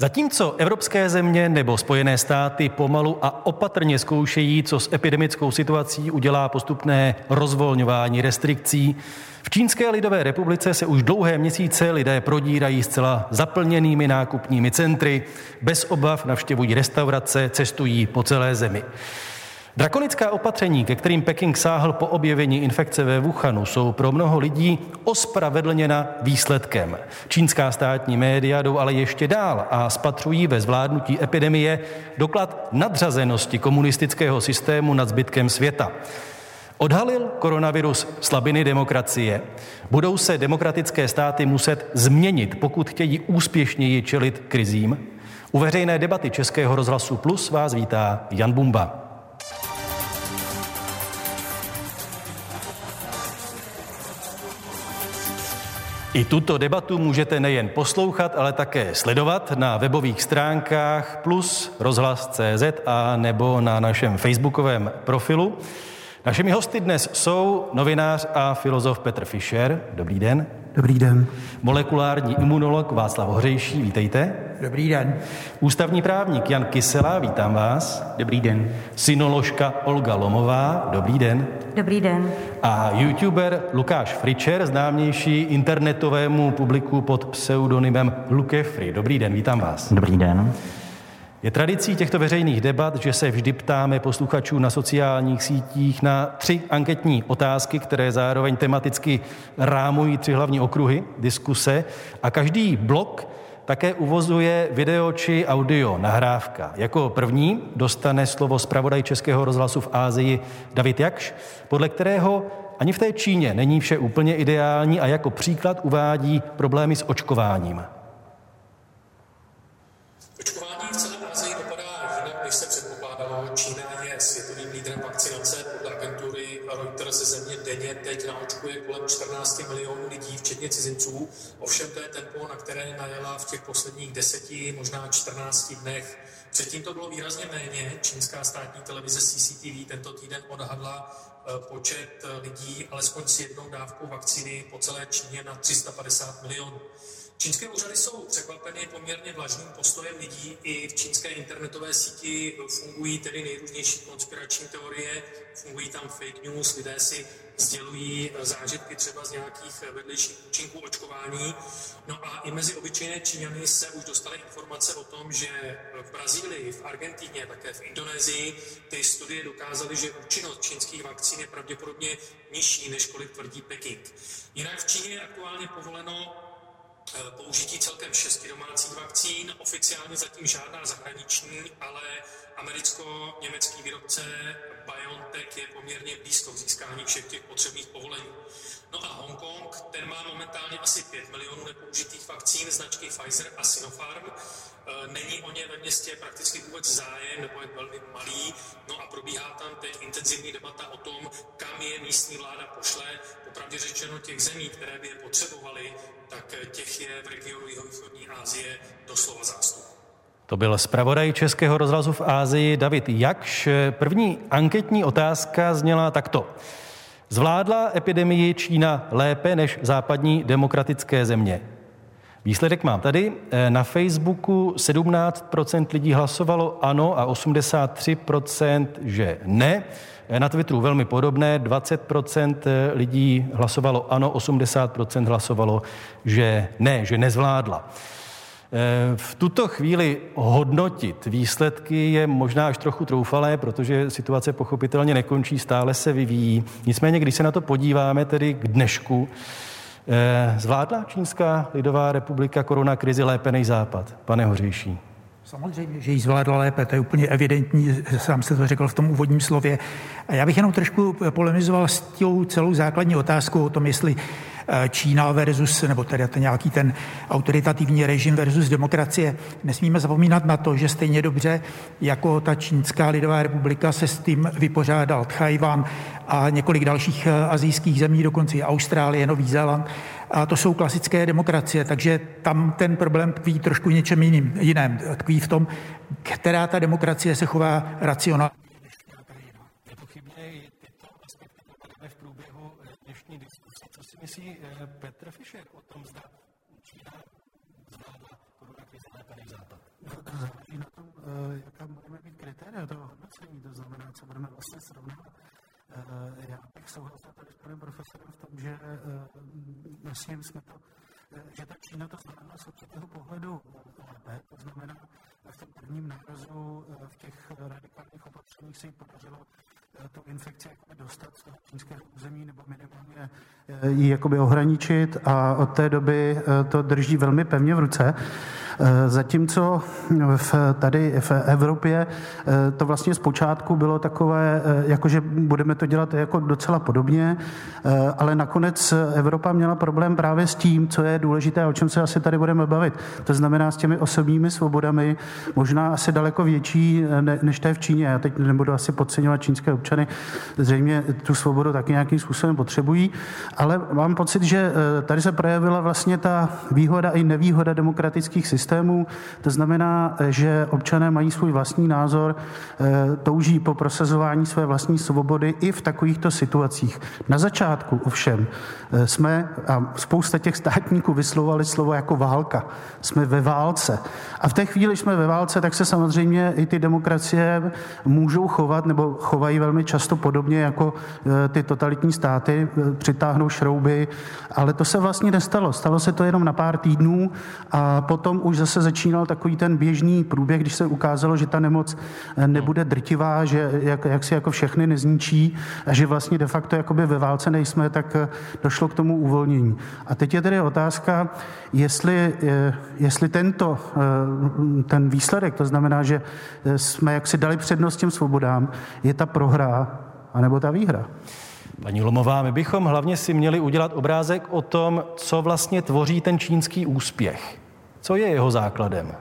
Zatímco evropské země nebo Spojené státy pomalu a opatrně zkoušejí, co s epidemickou situací udělá postupné rozvolňování restrikcí, v Čínské lidové republice se už dlouhé měsíce lidé prodírají zcela zaplněnými nákupními centry, bez obav navštěvují restaurace, cestují po celé zemi. Drakonická opatření, ke kterým Peking sáhl po objevení infekce ve Wuhanu, jsou pro mnoho lidí ospravedlněna výsledkem. Čínská státní média jdou ale ještě dál a spatřují ve zvládnutí epidemie doklad nadřazenosti komunistického systému nad zbytkem světa. Odhalil koronavirus slabiny demokracie. Budou se demokratické státy muset změnit, pokud chtějí úspěšněji čelit krizím? U veřejné debaty Českého rozhlasu Plus vás vítá Jan Bumba. I tuto debatu můžete nejen poslouchat, ale také sledovat na webových stránkách plus rozhlas.cz a nebo na našem facebookovém profilu. Našimi hosty dnes jsou novinář a filozof Petr Fischer. Dobrý den. Dobrý den. Molekulární imunolog Václav Hořejší, vítejte. Dobrý den. Ústavní právník Jan Kysela, vítám vás. Dobrý den. Synoložka Olga Lomová, dobrý den. Dobrý den. A youtuber Lukáš Fričer, známější internetovému publiku pod pseudonymem Lukefri. Dobrý den, vítám vás. Dobrý den. Je tradicí těchto veřejných debat, že se vždy ptáme posluchačů na sociálních sítích na tři anketní otázky, které zároveň tematicky rámují tři hlavní okruhy diskuse a každý blok také uvozuje video či audio nahrávka. Jako první dostane slovo zpravodaj Českého rozhlasu v Ázii David Jakš, podle kterého ani v té Číně není vše úplně ideální a jako příklad uvádí problémy s očkováním. kolem 14 milionů lidí, včetně cizinců. Ovšem to je tempo, na které najela v těch posledních deseti, možná 14 dnech. Předtím to bylo výrazně méně. Čínská státní televize CCTV tento týden odhadla eh, počet eh, lidí alespoň s jednou dávkou vakcíny po celé Číně na 350 milionů. Čínské úřady jsou překvapeny poměrně vlažným postojem lidí. I v čínské internetové síti fungují tedy nejrůznější konspirační teorie, fungují tam fake news, lidé si sdělují zážitky třeba z nějakých vedlejších účinků očkování. No a i mezi obyčejné Číňany se už dostaly informace o tom, že v Brazílii, v Argentíně, také v Indonésii ty studie dokázaly, že účinnost čínských vakcín je pravděpodobně nižší, než kolik tvrdí Peking. Jinak v Číně je aktuálně povoleno použití celkem šesti domácích vakcín, oficiálně zatím žádná zahraniční, ale americko-německý výrobce BioNTech je poměrně blízko k získání všech těch potřebných povolení. No a Hongkong, ten má momentálně asi 5 milionů nepoužitých vakcín značky Pfizer a Sinopharm. E, není o ně ve městě prakticky vůbec zájem, nebo je velmi malý. No a probíhá tam teď intenzivní debata o tom, kam je místní vláda pošle. Popravdě řečeno těch zemí, které by je potřebovaly, tak těch je v regionu jihovýchodní Asie doslova zástup. To byl zpravodaj Českého rozhlasu v Ázii David Jakš. První anketní otázka zněla takto. Zvládla epidemii Čína lépe než západní demokratické země? Výsledek mám tady. Eh, na Facebooku 17% lidí hlasovalo ano a 83% že ne. Eh, na Twitteru velmi podobné, 20% eh, lidí hlasovalo ano, 80% hlasovalo, že ne, že nezvládla. Eh, v tuto chvíli hodnotit výsledky je možná až trochu troufalé, protože situace pochopitelně nekončí, stále se vyvíjí. Nicméně, když se na to podíváme tedy k dnešku, eh, zvládla Čínská lidová republika koronakrizi lépe než Západ? Pane Hořejší. Samozřejmě, že ji zvládla lépe, to je úplně evidentní, sám se to řekl v tom úvodním slově. A já bych jenom trošku polemizoval s tou celou základní otázkou o tom, jestli Čína versus, nebo tedy ten nějaký ten autoritativní režim versus demokracie. Nesmíme zapomínat na to, že stejně dobře jako ta Čínská lidová republika se s tím vypořádal Tchajvan a několik dalších eh, azijských zemí, dokonce i Austrálie, Nový Zéland. A to jsou klasické demokracie, takže tam ten problém tkví trošku něčem jiným, jiném. Tkví v tom, která ta demokracie se chová racionálně. co budeme vlastně srovnávat. Eh, já bych souhlasil tady s panem profesorem v tom, že eh, mm, vlastně jsme to eh, že ta Čína to zvládla z určitého pohledu lépe, to znamená v tom prvním nárazu v těch radikálních opatřeních se jim podařilo tu infekci dostat z toho čínského území nebo minimálně ji jakoby ohraničit a od té doby to drží velmi pevně v ruce. Eh, zatímco v, tady v Evropě eh, to vlastně zpočátku bylo takové, eh, jakože budeme to dělat jako docela podobně, ale nakonec Evropa měla problém právě s tím, co je důležité, o čem se asi tady budeme bavit. To znamená s těmi osobními svobodami, možná asi daleko větší, než je v Číně. Já teď nebudu asi podceňovat čínské občany, zřejmě tu svobodu taky nějakým způsobem potřebují, ale mám pocit, že tady se projevila vlastně ta výhoda i nevýhoda demokratických systémů systému. To znamená, že občané mají svůj vlastní názor, eh, touží po prosazování své vlastní svobody i v takovýchto situacích. Na začátku ovšem jsme, a spousta těch státníků vyslovovali slovo jako válka. Jsme ve válce. A v té chvíli, jsme ve válce, tak se samozřejmě i ty demokracie můžou chovat, nebo chovají velmi často podobně jako eh, ty totalitní státy, přitáhnou šrouby, ale to se vlastně nestalo. Stalo se to jenom na pár týdnů a potom už zase začínal takový ten běžný průběh, když se ukázalo, že ta nemoc eh, nebude drtivá, že jak, jak si jako všechny nezničí a že vlastně de facto jakoby ve válce nejsme, tak eh, došlo k tomu uvolnění. A teď je tedy otázka, jestli, eh, jestli tento, ten výsledek, to znamená, že jsme jaksi dali přednost těm svobodám, je ta prohra anebo ta výhra. Paní Lomová, my bychom hlavně si měli udělat obrázek o tom, co vlastně tvoří ten čínský úspěch. Co je jeho základem?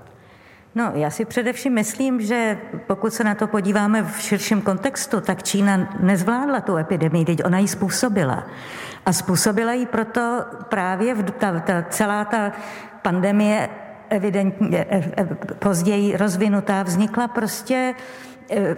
No, já si především myslím, že pokud se na to podíváme v širším kontextu, tak Čína nezvládla tu epidemii, teď ona ji způsobila. A způsobila ji proto právě v, ta, ta, celá ta pandemie evidentně e, e, později rozvinutá vznikla prostě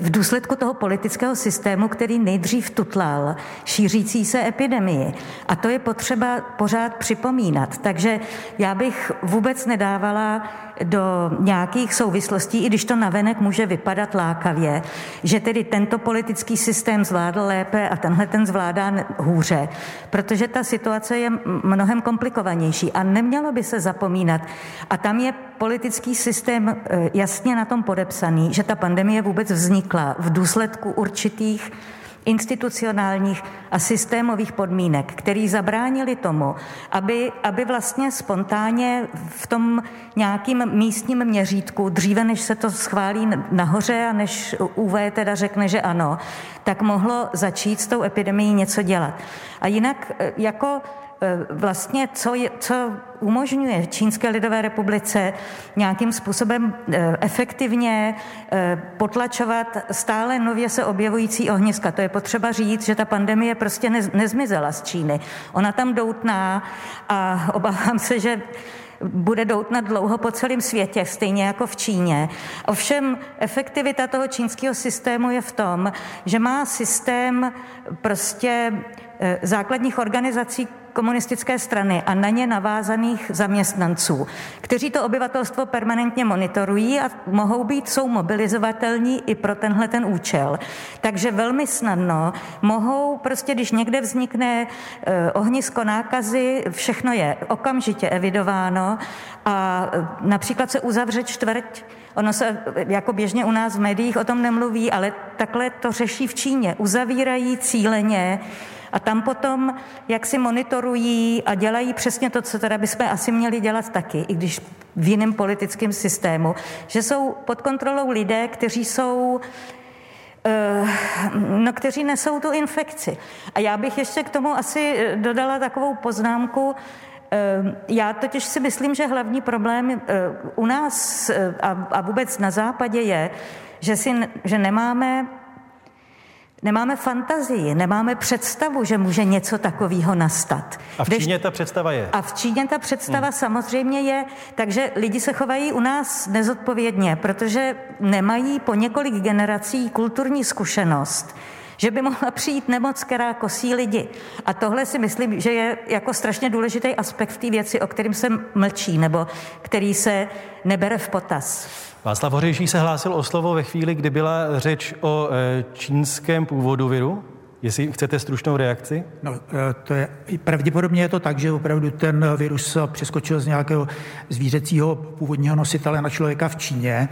v důsledku toho politického systému, který nejdřív tutlal šířící se epidemii. A to je potřeba pořád připomínat. Takže já bych vůbec nedávala do nějakých souvislostí, i když to navenek může vypadat lákavě, že tedy tento politický systém zvládl lépe a tenhle ten zvládá hůře, protože ta situace je mnohem komplikovanější a nemělo by se zapomínat. A tam je politický systém eh, jasně na tom podepsaný, že ta pandemie vůbec vznikla v důsledku určitých institucionálních a systémových podmínek, které zabránili tomu, aby, aby vlastně spontánně v tom nějakým místním měřítku, dříve než se to schválí nahoře a než UV teda řekne, že ano, tak mohlo začít s tou epidemií něco dělat. A jinak eh, jako vlastně, co, je, co umožňuje Čínské lidové republice nějakým způsobem eh, efektivně eh, potlačovat stále nově se objevující ohniska. To je potřeba říct, že ta pandemie prostě nezmizela z Číny. Ona tam doutná a obávám se, že bude doutnat dlouho po celém světě, stejně jako v Číně. Ovšem efektivita toho čínského systému je v tom, že má systém prostě základních organizací komunistické strany a na ně navázaných zaměstnanců, kteří to obyvatelstvo permanentně monitorují a mohou být, jsou mobilizovatelní i pro tenhle ten účel. Takže velmi snadno mohou prostě, když někde vznikne eh, ohnisko nákazy, všechno je okamžitě evidováno a eh, například se uzavře čtvrť Ono se jako běžně u nás v médiích o tom nemluví, ale takhle to řeší v Číně. Uzavírají cíleně a tam potom, jak si monitorují a dělají přesně to, co teda bychom asi měli dělat taky, i když v jiném politickém systému, že jsou pod kontrolou lidé, kteří jsou eh, no, kteří nesou tu infekci. A já bych ještě k tomu asi eh, dodala takovou poznámku, eh, já totiž si myslím, že hlavní problém u nás a vůbec na západě je, že, si, že nemáme Nemáme fantazii, nemáme představu, že může něco takového nastat. A v Číně ta představa je. A v Číně ta představa hmm. samozřejmě je, takže lidi se chovají u nás nezodpovědně, protože nemají po několik generací kulturní zkušenost, že by mohla přijít nemoc, která kosí lidi. A tohle si myslím, že je jako strašně důležitý aspekt v té věci, o kterým se mlčí, nebo který se nebere v potaz. Václav Hořejší se hlásil o slovo ve chvíli, kdy byla řeč o e, čínském původu viru. Jestli chcete stručnou reakci? No, eh, to je, pravděpodobně je to tak, že opravdu ten virus přeskočil z nějakého zvířecího původního nositele na člověka v Číně,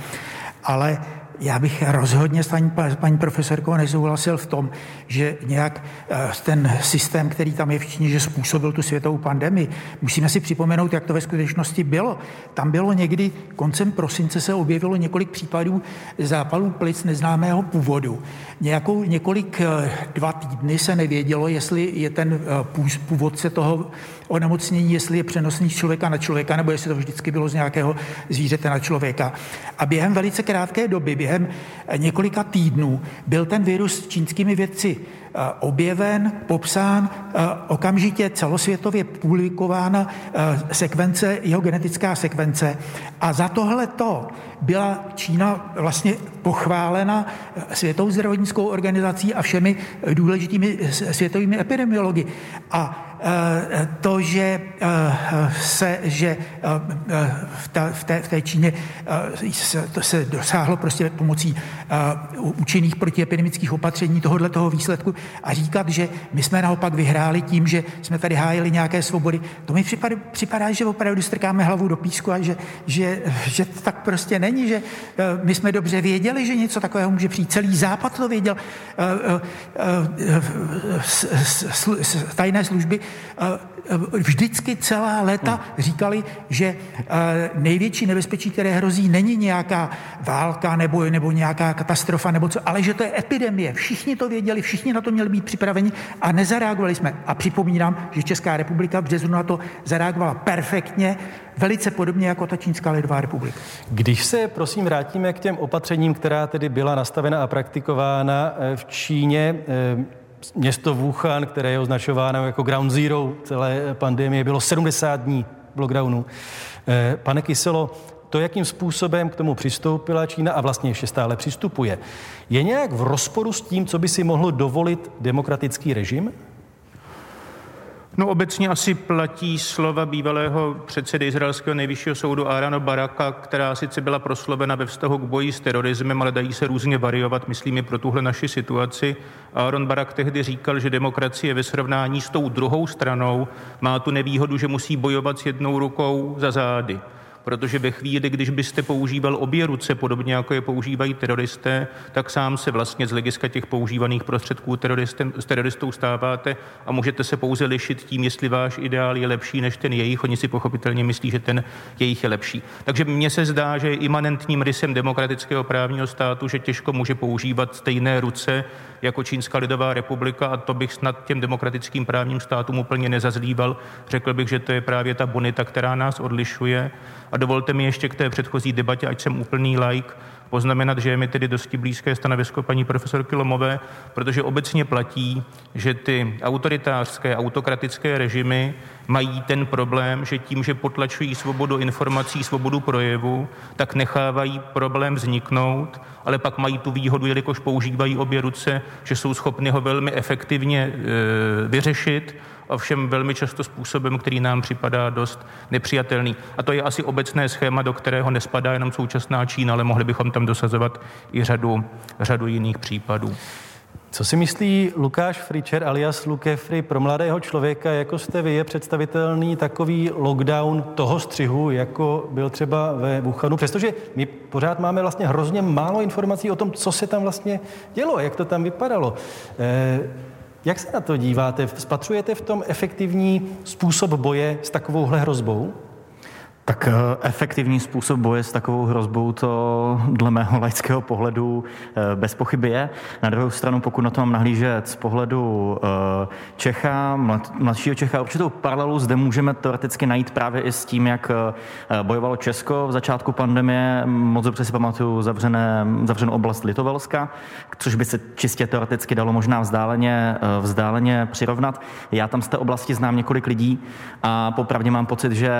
ale já bych rozhodně s paní, paní profesorkou nesouhlasil v tom, že nějak eh, ten systém, který tam je v Číně, že způsobil tu světovou pandemii. Musíme si připomenout, jak to ve skutečnosti bylo. Tam bylo někdy koncem prosince se objevilo několik případů zápalů plic neznámého původu. Nějakou, několik eh, dva týdny se nevědělo, jestli je ten eh, původce toho onemocnění, jestli je přenosný z člověka na člověka, nebo jestli to vždycky bylo z nějakého zvířete na člověka. A během velice krátké doby, během několika týdnů, byl ten virus čínskými vědci eh, objeven, popsán, okamžitě celosvětově publikována eh, sekvence, jeho genetická sekvence. A za tohle to byla Čína vlastně pochválena Světovou zdravotnickou organizací a všemi důležitými světovými epidemiology. A Eh, to, že se, že v, v, té, v té Číně se, to se dosáhlo prostě pomocí účinných protiepidemických opatření tohohle toho výsledku a říkat, že my jsme naopak vyhráli tím, že jsme tady hájili nějaké svobody, to mi připadá, připadá že opravdu strkáme hlavu do písku a že, že, že to tak prostě není, že my jsme dobře věděli, že něco takového může přijít. Celý západ to věděl. Tajné služby vždycky celá léta říkali, že největší nebezpečí, které hrozí, není nějaká válka nebo, nebo nějaká katastrofa, nebo co, ale že to je epidemie. Všichni to věděli, všichni na to měli být připraveni a nezareagovali jsme. A připomínám, že Česká republika v březnu na to zareagovala perfektně, velice podobně jako ta Čínská lidová republika. Když se prosím vrátíme k těm opatřením, která tedy byla nastavena a praktikována eh, v Číně, eh, Město Wuhan, které je označováno jako ground zero celé pandemie, bylo 70 dní v lockdownu. Eh, pane Kyselo, to, jakým způsobem k tomu přistoupila Čína a vlastně ještě stále přistupuje, je nějak v rozporu s tím, co by si mohl dovolit demokratický režim? No obecně asi platí slova bývalého předsedy izraelského nejvyššího soudu Arano Baraka, která sice byla proslovena ve vztahu k boji s terorismem, ale dají se různě variovat, myslím, pro tuhle naši situaci. Aaron Barak tehdy říkal, že demokracie ve srovnání s tou druhou stranou má tu nevýhodu, že musí bojovat s jednou rukou za zády protože ve chvíli, když byste používal obě ruce, podobně jako je používají teroristé, tak sám se vlastně z hlediska těch používaných prostředků s teroristou stáváte a můžete se pouze lišit tím, jestli váš ideál je lepší než ten jejich. Oni si pochopitelně myslí, že ten jejich je lepší. Takže mně se zdá, že je imanentním rysem demokratického právního státu, že těžko může používat stejné ruce jako Čínská lidová republika a to bych snad těm demokratickým právním státům úplně nezazlíval. Řekl bych, že to je právě ta bonita, která nás odlišuje. A dovolte mi ještě k té předchozí debatě, ať jsem úplný like, poznamenat, že je mi tedy dosti blízké stanovisko paní profesorky Lomové, protože obecně platí, že ty autoritářské, autokratické režimy mají ten problém, že tím, že potlačují svobodu informací, svobodu projevu, tak nechávají problém vzniknout, ale pak mají tu výhodu, jelikož používají obě ruce, že jsou schopni ho velmi efektivně e, vyřešit ovšem velmi často způsobem, který nám připadá dost nepřijatelný. A to je asi obecné schéma, do kterého nespadá jenom současná Čína, ale mohli bychom tam dosazovat i řadu, řadu jiných případů. Co si myslí Lukáš Fričer alias Lukefri pro mladého člověka, jako jste vy, je představitelný takový lockdown toho střihu, jako byl třeba ve Wuhanu? Přestože my pořád máme vlastně hrozně málo informací o tom, co se tam vlastně dělo, jak to tam vypadalo. Eh, jak se na to díváte? Spatřujete v tom efektivní způsob boje s takovouhle hrozbou? Tak eh, efektivní způsob boje s takovou hrozbou to dle mého laického pohledu eh, bez pochyby je. Na druhou stranu, pokud na to mám nahlížet z pohledu eh, Čecha, mladšího Čecha, určitou paralelu zde můžeme teoreticky najít právě i s tím, jak bojovalo Česko v začátku pandemie. Moc dobře si pamatuju zavřené, zavřenou oblast Litovelska, což by se čistě teoreticky dalo možná vzdáleně, vzdáleně přirovnat. Já tam z té oblasti znám několik lidí a popravdě mám pocit, že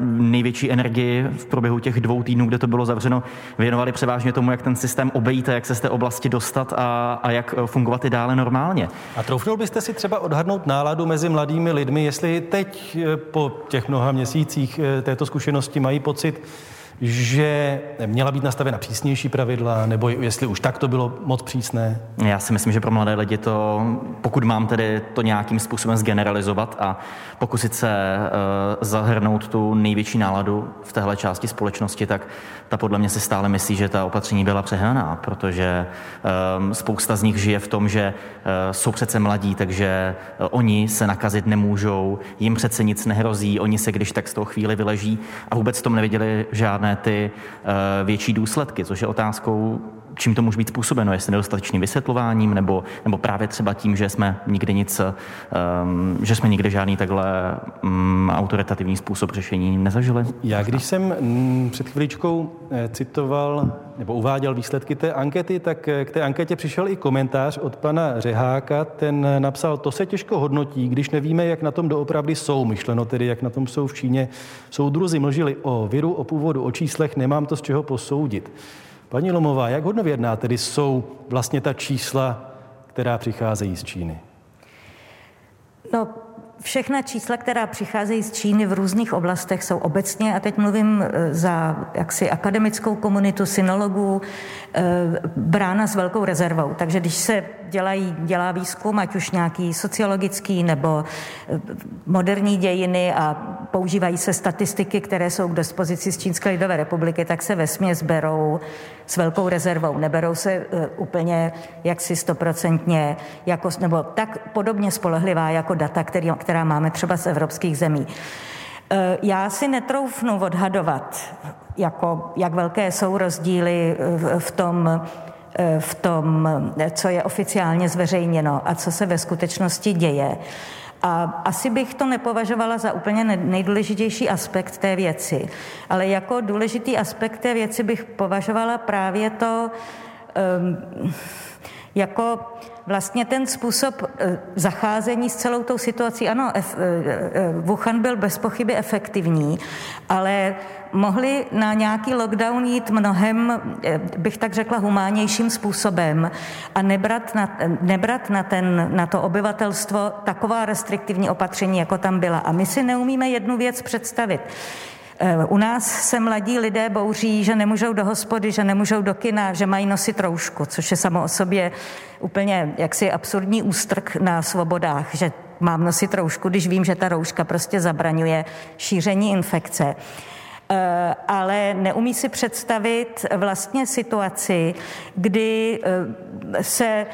největší největší energii v průběhu těch dvou týdnů, kde to bylo zavřeno, věnovali převážně tomu, jak ten systém obejít jak se z té oblasti dostat a, a jak eh, fungovat i dále normálně. A troufnul byste si třeba odhadnout náladu mezi mladými lidmi, jestli teď eh, po těch mnoha měsících eh, této zkušenosti mají pocit, že měla být nastavena přísnější pravidla, nebo jestli už tak to bylo moc přísné? Já si myslím, že pro mladé lidi to, pokud mám tedy to nějakým způsobem zgeneralizovat a pokusit se uh, zahrnout tu největší náladu v téhle části společnosti, tak ta podle mě si stále myslí, že ta opatření byla přehnaná, protože um, spousta z nich žije v tom, že uh, jsou přece mladí, takže uh, oni se nakazit nemůžou, jim přece nic nehrozí, oni se když tak z toho chvíli vyleží a vůbec tom neviděli žádné ty uh, větší důsledky, což je otázkou, čím to může být způsobeno, jestli nedostatečným vysvětlováním, nebo, nebo právě třeba tím, že jsme nikdy nic, um, že jsme nikdy žádný takhle um, autoritativní způsob řešení nezažili. Já když jsem mm, před chvíličkou eh, citoval nebo uváděl výsledky té ankety, tak eh, k té anketě přišel i komentář od pana Řeháka. Ten napsal, to se těžko hodnotí, když nevíme, jak na tom doopravdy jsou. Myšleno tedy, jak na tom jsou v Číně. Soudruzi mlžili o viru, o původu, o číslech, nemám to z čeho posoudit. Paní Lomová, jak hodnověrná tedy jsou vlastně ta čísla, která přicházejí z Číny? No, všechna čísla, která přicházejí z Číny v různých oblastech, jsou obecně, a teď mluvím e, za jaksi akademickou komunitu synologů, e, brána s velkou rezervou. Takže když se dělají, dělá výzkum, ať už nějaký sociologický nebo e, moderní dějiny a používají se statistiky, které jsou k dispozici z Čínské lidové republiky, tak se ve směs berou s velkou rezervou. Neberou se úplně jaksi stoprocentně, jako, nebo tak podobně spolehlivá jako data, který, která máme třeba z evropských zemí. E, já si netroufnu odhadovat, jako, jak velké jsou rozdíly v tom, v tom, co je oficiálně zveřejněno a co se ve skutečnosti děje. A asi bych to nepovažovala za úplně nejdůležitější aspekt té věci. Ale jako důležitý aspekt té věci bych považovala právě to, um, jako vlastně ten způsob eh, zacházení s celou tou situací, ano, eh, eh, Wuhan byl bez pochyby efektivní, ale mohli na nějaký lockdown jít mnohem, bych tak řekla, humánějším způsobem a nebrat na, nebrat na, ten, na to obyvatelstvo taková restriktivní opatření, jako tam byla. A my si neumíme jednu věc představit. Eh, u nás se mladí lidé bouří, že nemůžou do hospody, že nemůžou do kina, že mají nosit roušku, což je samo o sobě úplně jaksi absurdní ústrk na svobodách, že mám nosit roušku, když vím, že ta rouška prostě zabraňuje šíření infekce. Eh, ale neumí si představit vlastně situaci, kdy eh, se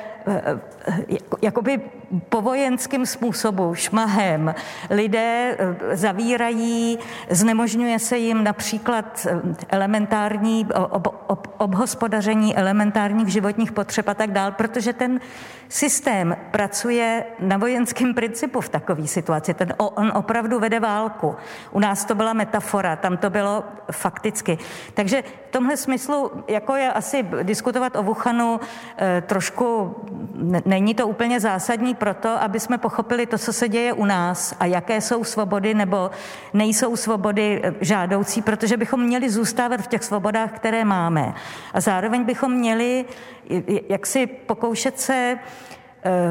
jakoby po vojenským způsobu, šmahem, lidé eh, zavírají, znemožňuje se jim například eh, elementární ob, ob, obhospodaření elementárních životních potřeb a tak dál, protože ten systém pracuje na vojenském principu v takové situaci. Ten, on opravdu vede válku. U nás to byla metafora, tam to bylo fakticky. Takže v tomhle smyslu, jako je asi diskutovat o Wuhanu, eh, trošku není to úplně zásadní proto, aby jsme pochopili to, co se děje u nás a jaké jsou svobody nebo nejsou svobody eh, žádoucí, protože bychom měli zůstávat v těch svobodách, které máme. A zároveň bychom měli jak si pokoušet se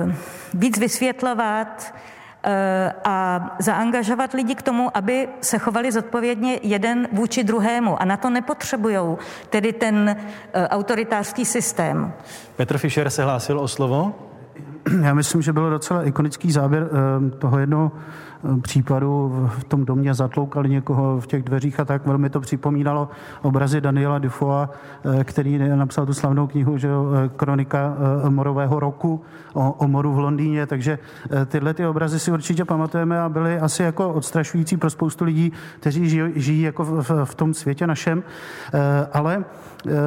uh, víc vysvětlovat, eh, a zaangažovat lidi k tomu, aby se chovali zodpovědně jeden vůči druhému. A na to nepotřebují tedy ten autoritářský systém. Petr Fischer se hlásil o slovo. Já myslím, že byl docela ikonický záběr eh, toho jednoho eh, případu v tom domě. Zatloukali někoho v těch dveřích a tak. Velmi to připomínalo obrazy Daniela Dufoa, eh, který napsal tu slavnou knihu, že kronika morového roku o, o moru v Londýně, takže tyhle ty obrazy si určitě pamatujeme a byly asi jako odstrašující pro spoustu lidí, kteří žijí, žijí jako v, v tom světě našem, ale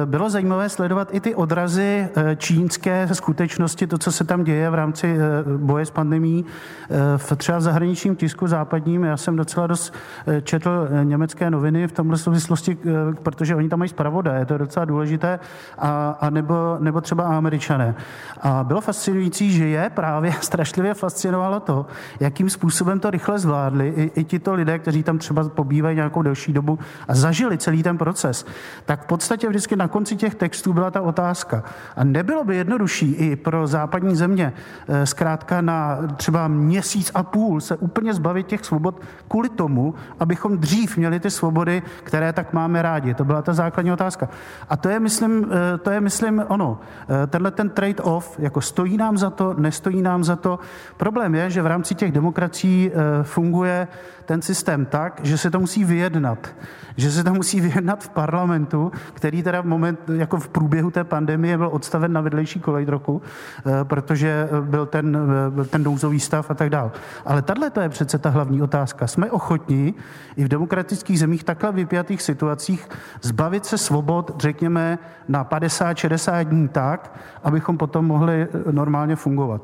bylo zajímavé sledovat i ty odrazy eh, čínské skutečnosti, to, co se tam děje v rámci eh, boje s pandemí. V třeba v zahraničním tisku západním, já jsem docela dost četl německé noviny v tomhle souvislosti, protože oni tam mají zpravodaje, to je docela důležité, a, a nebo, nebo třeba američané. A bylo fascinující, že je právě strašlivě fascinovalo to, jakým způsobem to rychle zvládli i, i tito lidé, kteří tam třeba pobývají nějakou delší dobu a zažili celý ten proces. Tak v podstatě vždycky vždycky na konci těch textů byla ta otázka. A nebylo by jednodušší i pro západní země eh, zkrátka na třeba měsíc a půl se úplně zbavit těch svobod kvůli tomu, abychom dřív měli ty svobody, které tak máme rádi. To byla ta základní otázka. A to je, myslím, eh, to je, myslím ono. Eh, tenhle ten trade-off, jako stojí nám za to, nestojí nám za to. Problém je, že v rámci těch demokracií funguje ten systém tak, že se to musí vyjednat. Že se to musí vyjednat v parlamentu, který teda v moment, jako v průběhu té pandemie byl odstaven na vedlejší kolej trochu, protože byl ten, byl ten douzový stav a tak dále. Ale tahle to je přece ta hlavní otázka. Jsme ochotní i v demokratických zemích takhle vypjatých situacích zbavit se svobod, řekněme, na 50-60 dní tak, abychom potom mohli eh, normálně fungovat.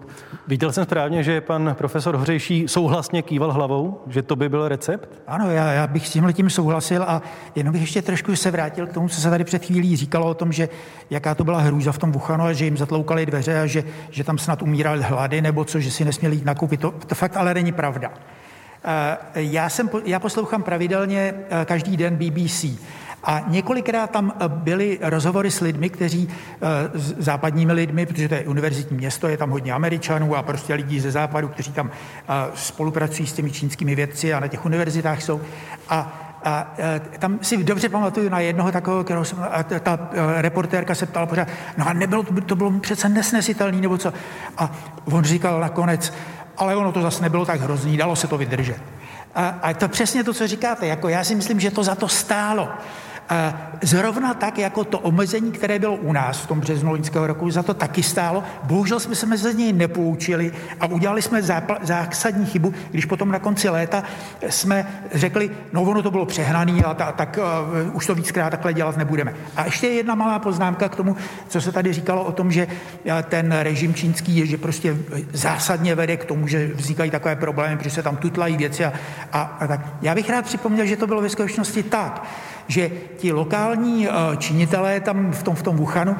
Viděl jsem správně, že pan profesor Hořejší souhlasně kýval hlavou, že to by byl recept? Ano, já, já bych s tímhle tím souhlasil a jenom bych ještě trošku se vrátil k tomu, co se tady před chvílí říkalo o tom, že jaká to byla hrůza v tom Wuhanu a že jim zatloukali dveře a že, že tam snad umírali hlady nebo co, že si nesměli jít nakoupit. To, to fakt ale není pravda. Eh, já, jsem, já poslouchám pravidelně eh, každý den BBC a několikrát tam eh, byly rozhovory s lidmi, kteří, s západními lidmi, protože to je univerzitní město, je tam hodně Američanů a prostě lidí ze západu, kteří tam spolupracují s těmi čínskými vědci a na těch univerzitách jsou. A a tam si dobře pamatuju na jednoho takového, kterého jsem, a ta reportérka se ptala pořád, no a nebylo, to bylo přece nesnesitelný, nebo co. A on říkal nakonec, ale ono to zase nebylo tak hrozný, dalo se to vydržet. A, a to přesně to, co říkáte, jako já si myslím, že to za to stálo. Zrovna tak, jako to omezení, které bylo u nás v tom březnu loňského roku, za to taky stálo. Bohužel jsme se mezi něj nepoučili a udělali jsme zásadní chybu, když potom na konci léta jsme řekli, no ono to bylo přehnaný a ta, tak uh, už to víckrát takhle dělat nebudeme. A ještě jedna malá poznámka k tomu, co se tady říkalo o tom, že ten režim čínský je, že prostě zásadně vede k tomu, že vznikají takové problémy, protože se tam tutlají věci a, a, a tak. Já bych rád připomněl, že to bylo ve skutečnosti tak, že ti lokální eh, činitelé tam v tom, v tom Wuhanu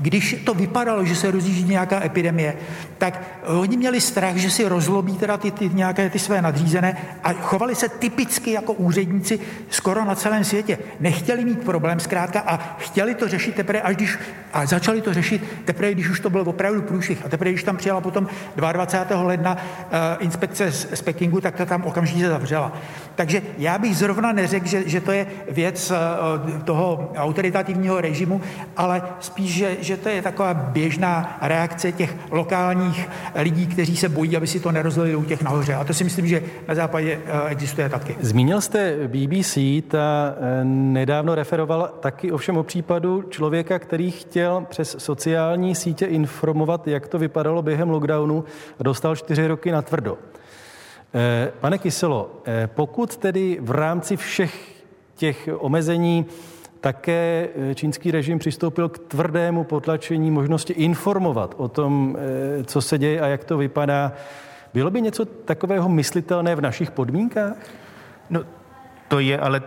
když to vypadalo, že se rozjíždí nějaká epidemie, tak oni měli strach, že si rozlobí teda ty, ty nějaké ty své nadřízené a chovali se typicky jako úředníci skoro na celém světě. Nechtěli mít problém zkrátka a chtěli to řešit teprve, až když, a začali to řešit teprve, když už to bylo opravdu průšvih. A teprve, když tam přijela potom 22. ledna uh, inspekce z, z Pekingu, tak to tam okamžitě zavřela. Takže já bych zrovna neřekl, že, že to je věc uh, toho autoritativního režimu, ale spíš, že, že to je taková běžná reakce těch lokálních lidí, kteří se bojí, aby si to nerozlili u těch nahoře. A to si myslím, že na západě eh, existuje taky. Zmínil jste BBC, ta eh, nedávno referovala taky ovšem o případu člověka, který chtěl přes sociální sítě informovat, jak to vypadalo během lockdownu a dostal čtyři roky na tvrdo. Eh, pane Kyselo, pokud tedy v rámci všech těch omezení také eh, čínský režim přistoupil k tvrdému potlačení možnosti informovat o tom, eh, co se děje a jak to vypadá. Bylo by něco takového myslitelné v našich podmínkách? No, to je ale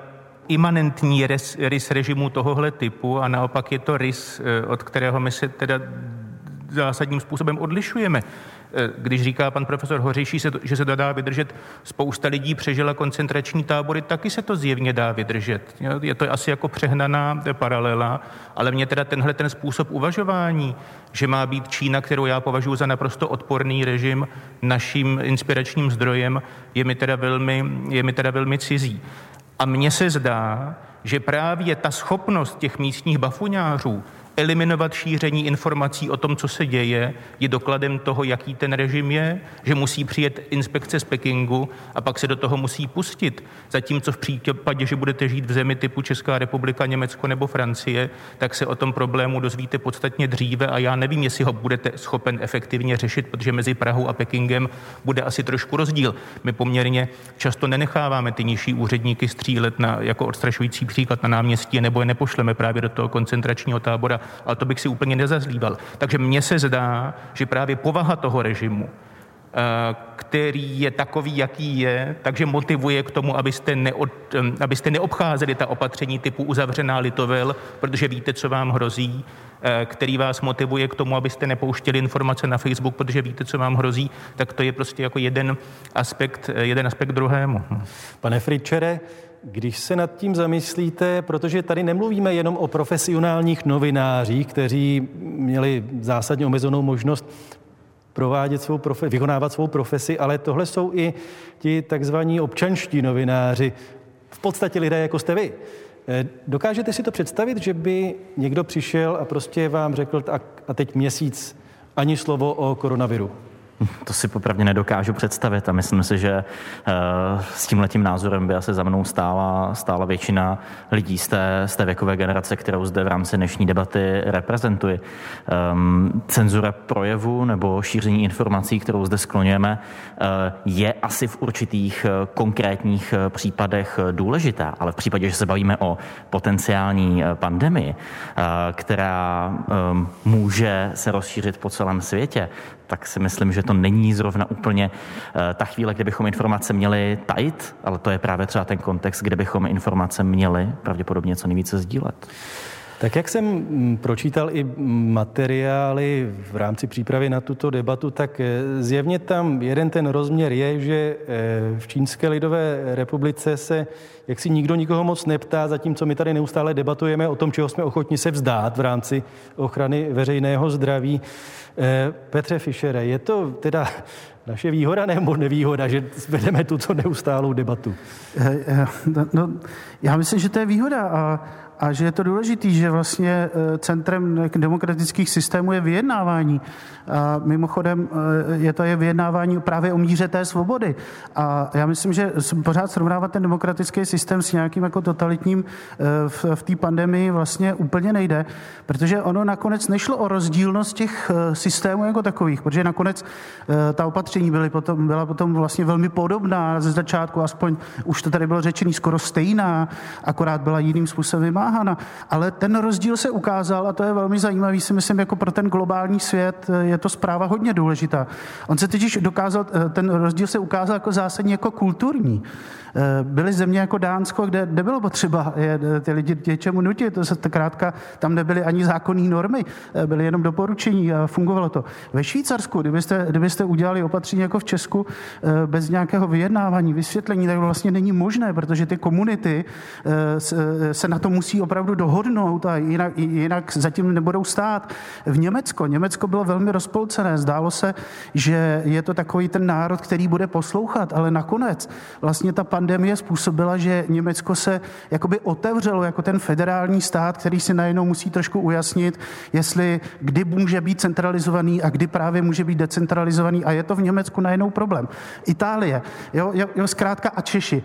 imanentní rys, rys režimu tohohle typu a naopak je to rys, eh, od kterého my se teda zásadním způsobem odlišujeme. Když říká pan profesor Hořejší, že se to dá vydržet, spousta lidí přežila koncentrační tábory, taky se to zjevně dá vydržet. Je to asi jako přehnaná paralela, ale mě teda tenhle ten způsob uvažování, že má být Čína, kterou já považuji za naprosto odporný režim, naším inspiračním zdrojem, je mi teda velmi, je mi teda velmi cizí. A mně se zdá, že právě ta schopnost těch místních bafuňářů eliminovat šíření informací o tom, co se děje, je dokladem toho, jaký ten režim je, že musí přijet inspekce z Pekingu a pak se do toho musí pustit. Zatímco v případě, že budete žít v zemi typu Česká republika, Německo nebo Francie, tak se o tom problému dozvíte podstatně dříve a já nevím, jestli ho budete schopen efektivně řešit, protože mezi Prahou a Pekingem bude asi trošku rozdíl. My poměrně často nenecháváme ty nižší úředníky střílet na, jako odstrašující příklad na náměstí, nebo je nepošleme právě do toho koncentračního tábora ale to bych si úplně nezazlíval. Takže mně se zdá, že právě povaha toho režimu, který je takový, jaký je, takže motivuje k tomu, abyste, neod, eh, abyste neobcházeli ta opatření typu uzavřená Litovel, protože víte, co vám hrozí, eh, který vás motivuje k tomu, abyste nepouštěli informace na Facebook, protože víte, co vám hrozí, tak to je prostě jako jeden aspekt, jeden aspekt druhému. Pane Fričere, když se nad tím zamyslíte, protože tady nemluvíme jenom o profesionálních novinářích, kteří měli zásadně omezenou možnost provádět svou profesi, vykonávat svou profesi, ale tohle jsou i ti takzvaní občanští novináři, v podstatě lidé, jako jste vy. Eh, dokážete si to představit, že by někdo přišel a prostě vám řekl, a teď měsíc ani slovo o koronaviru? To si popravdě nedokážu představit a myslím si, že eh, s tím letím názorem by asi za mnou stála, stála většina lidí z té, z té věkové generace, kterou zde v rámci dnešní debaty reprezentuji. Um, cenzura projevu nebo šíření informací, kterou zde skloněme, uh, je asi v určitých uh, konkrétních případech důležitá, ale v případě, že se bavíme o potenciální pandemii, která um, může se rozšířit po celém světě, tak si myslím, že to není zrovna úplně eh, ta chvíle, kde bychom informace měli tajit, ale to je právě třeba ten kontext, kde bychom informace měli pravděpodobně co nejvíce sdílet. Tak jak jsem mm, pročítal i materiály v rámci přípravy na tuto debatu, tak eh, zjevně tam jeden ten rozměr je, že eh, v Čínské lidové republice se jak si nikdo nikoho moc neptá, zatímco my tady neustále debatujeme o tom, čeho jsme ochotni se vzdát v rámci ochrany veřejného zdraví. Eh, Petře Fischere, je to teda naše výhoda nebo nevýhoda, že vedeme tuto neustálou debatu? No, já myslím, že to je výhoda a a že je to důležité, že vlastně eh, centrem demokratických systémů je vyjednávání. A mimochodem eh, je to je vyjednávání právě o míře té svobody. A já myslím, že pořád srovnávat ten demokratický systém s nějakým jako totalitním eh, v, v té pandemii vlastně úplně nejde, protože ono nakonec nešlo o rozdílnost těch systémů jako takových, protože nakonec ta opatření byly potom, byla potom vlastně velmi podobná ze začátku, aspoň už to tady bylo řečený, skoro stejná, akorát byla jiným způsobem vymáhána vymáhána. Ale ten rozdíl se ukázal a to je velmi zajímavý, si myslím, jako pro ten globální svět je to zpráva hodně důležitá. On se totiž dokázal, ten rozdíl se ukázal jako zásadně jako kulturní. Eh, byly země jako Dánsko, kde nebylo potřeba je, ty lidi něčemu nutit, to se krátka, tam nebyly ani zákonné normy, eh, byly jenom doporučení a fungovalo to. Ve Švýcarsku, kdybyste, kdybyste udělali opatření jako v Česku eh, bez nějakého vyjednávání, vysvětlení, tak vlastně není možné, protože ty komunity se na to musí opravdu dohodnout a jinak, jinak zatím nebudou stát. V Německo, Německo bylo velmi rozpolcené, zdálo se, že je to takový ten národ, který bude poslouchat, ale nakonec vlastně ta pandemie způsobila, že Německo se jakoby otevřelo jako ten federální stát, který si najednou musí trošku ujasnit, jestli kdy může být centralizovaný a kdy právě může být decentralizovaný a je to v Německu najednou problém. Itálie, jo, jo, jo zkrátka a Češi.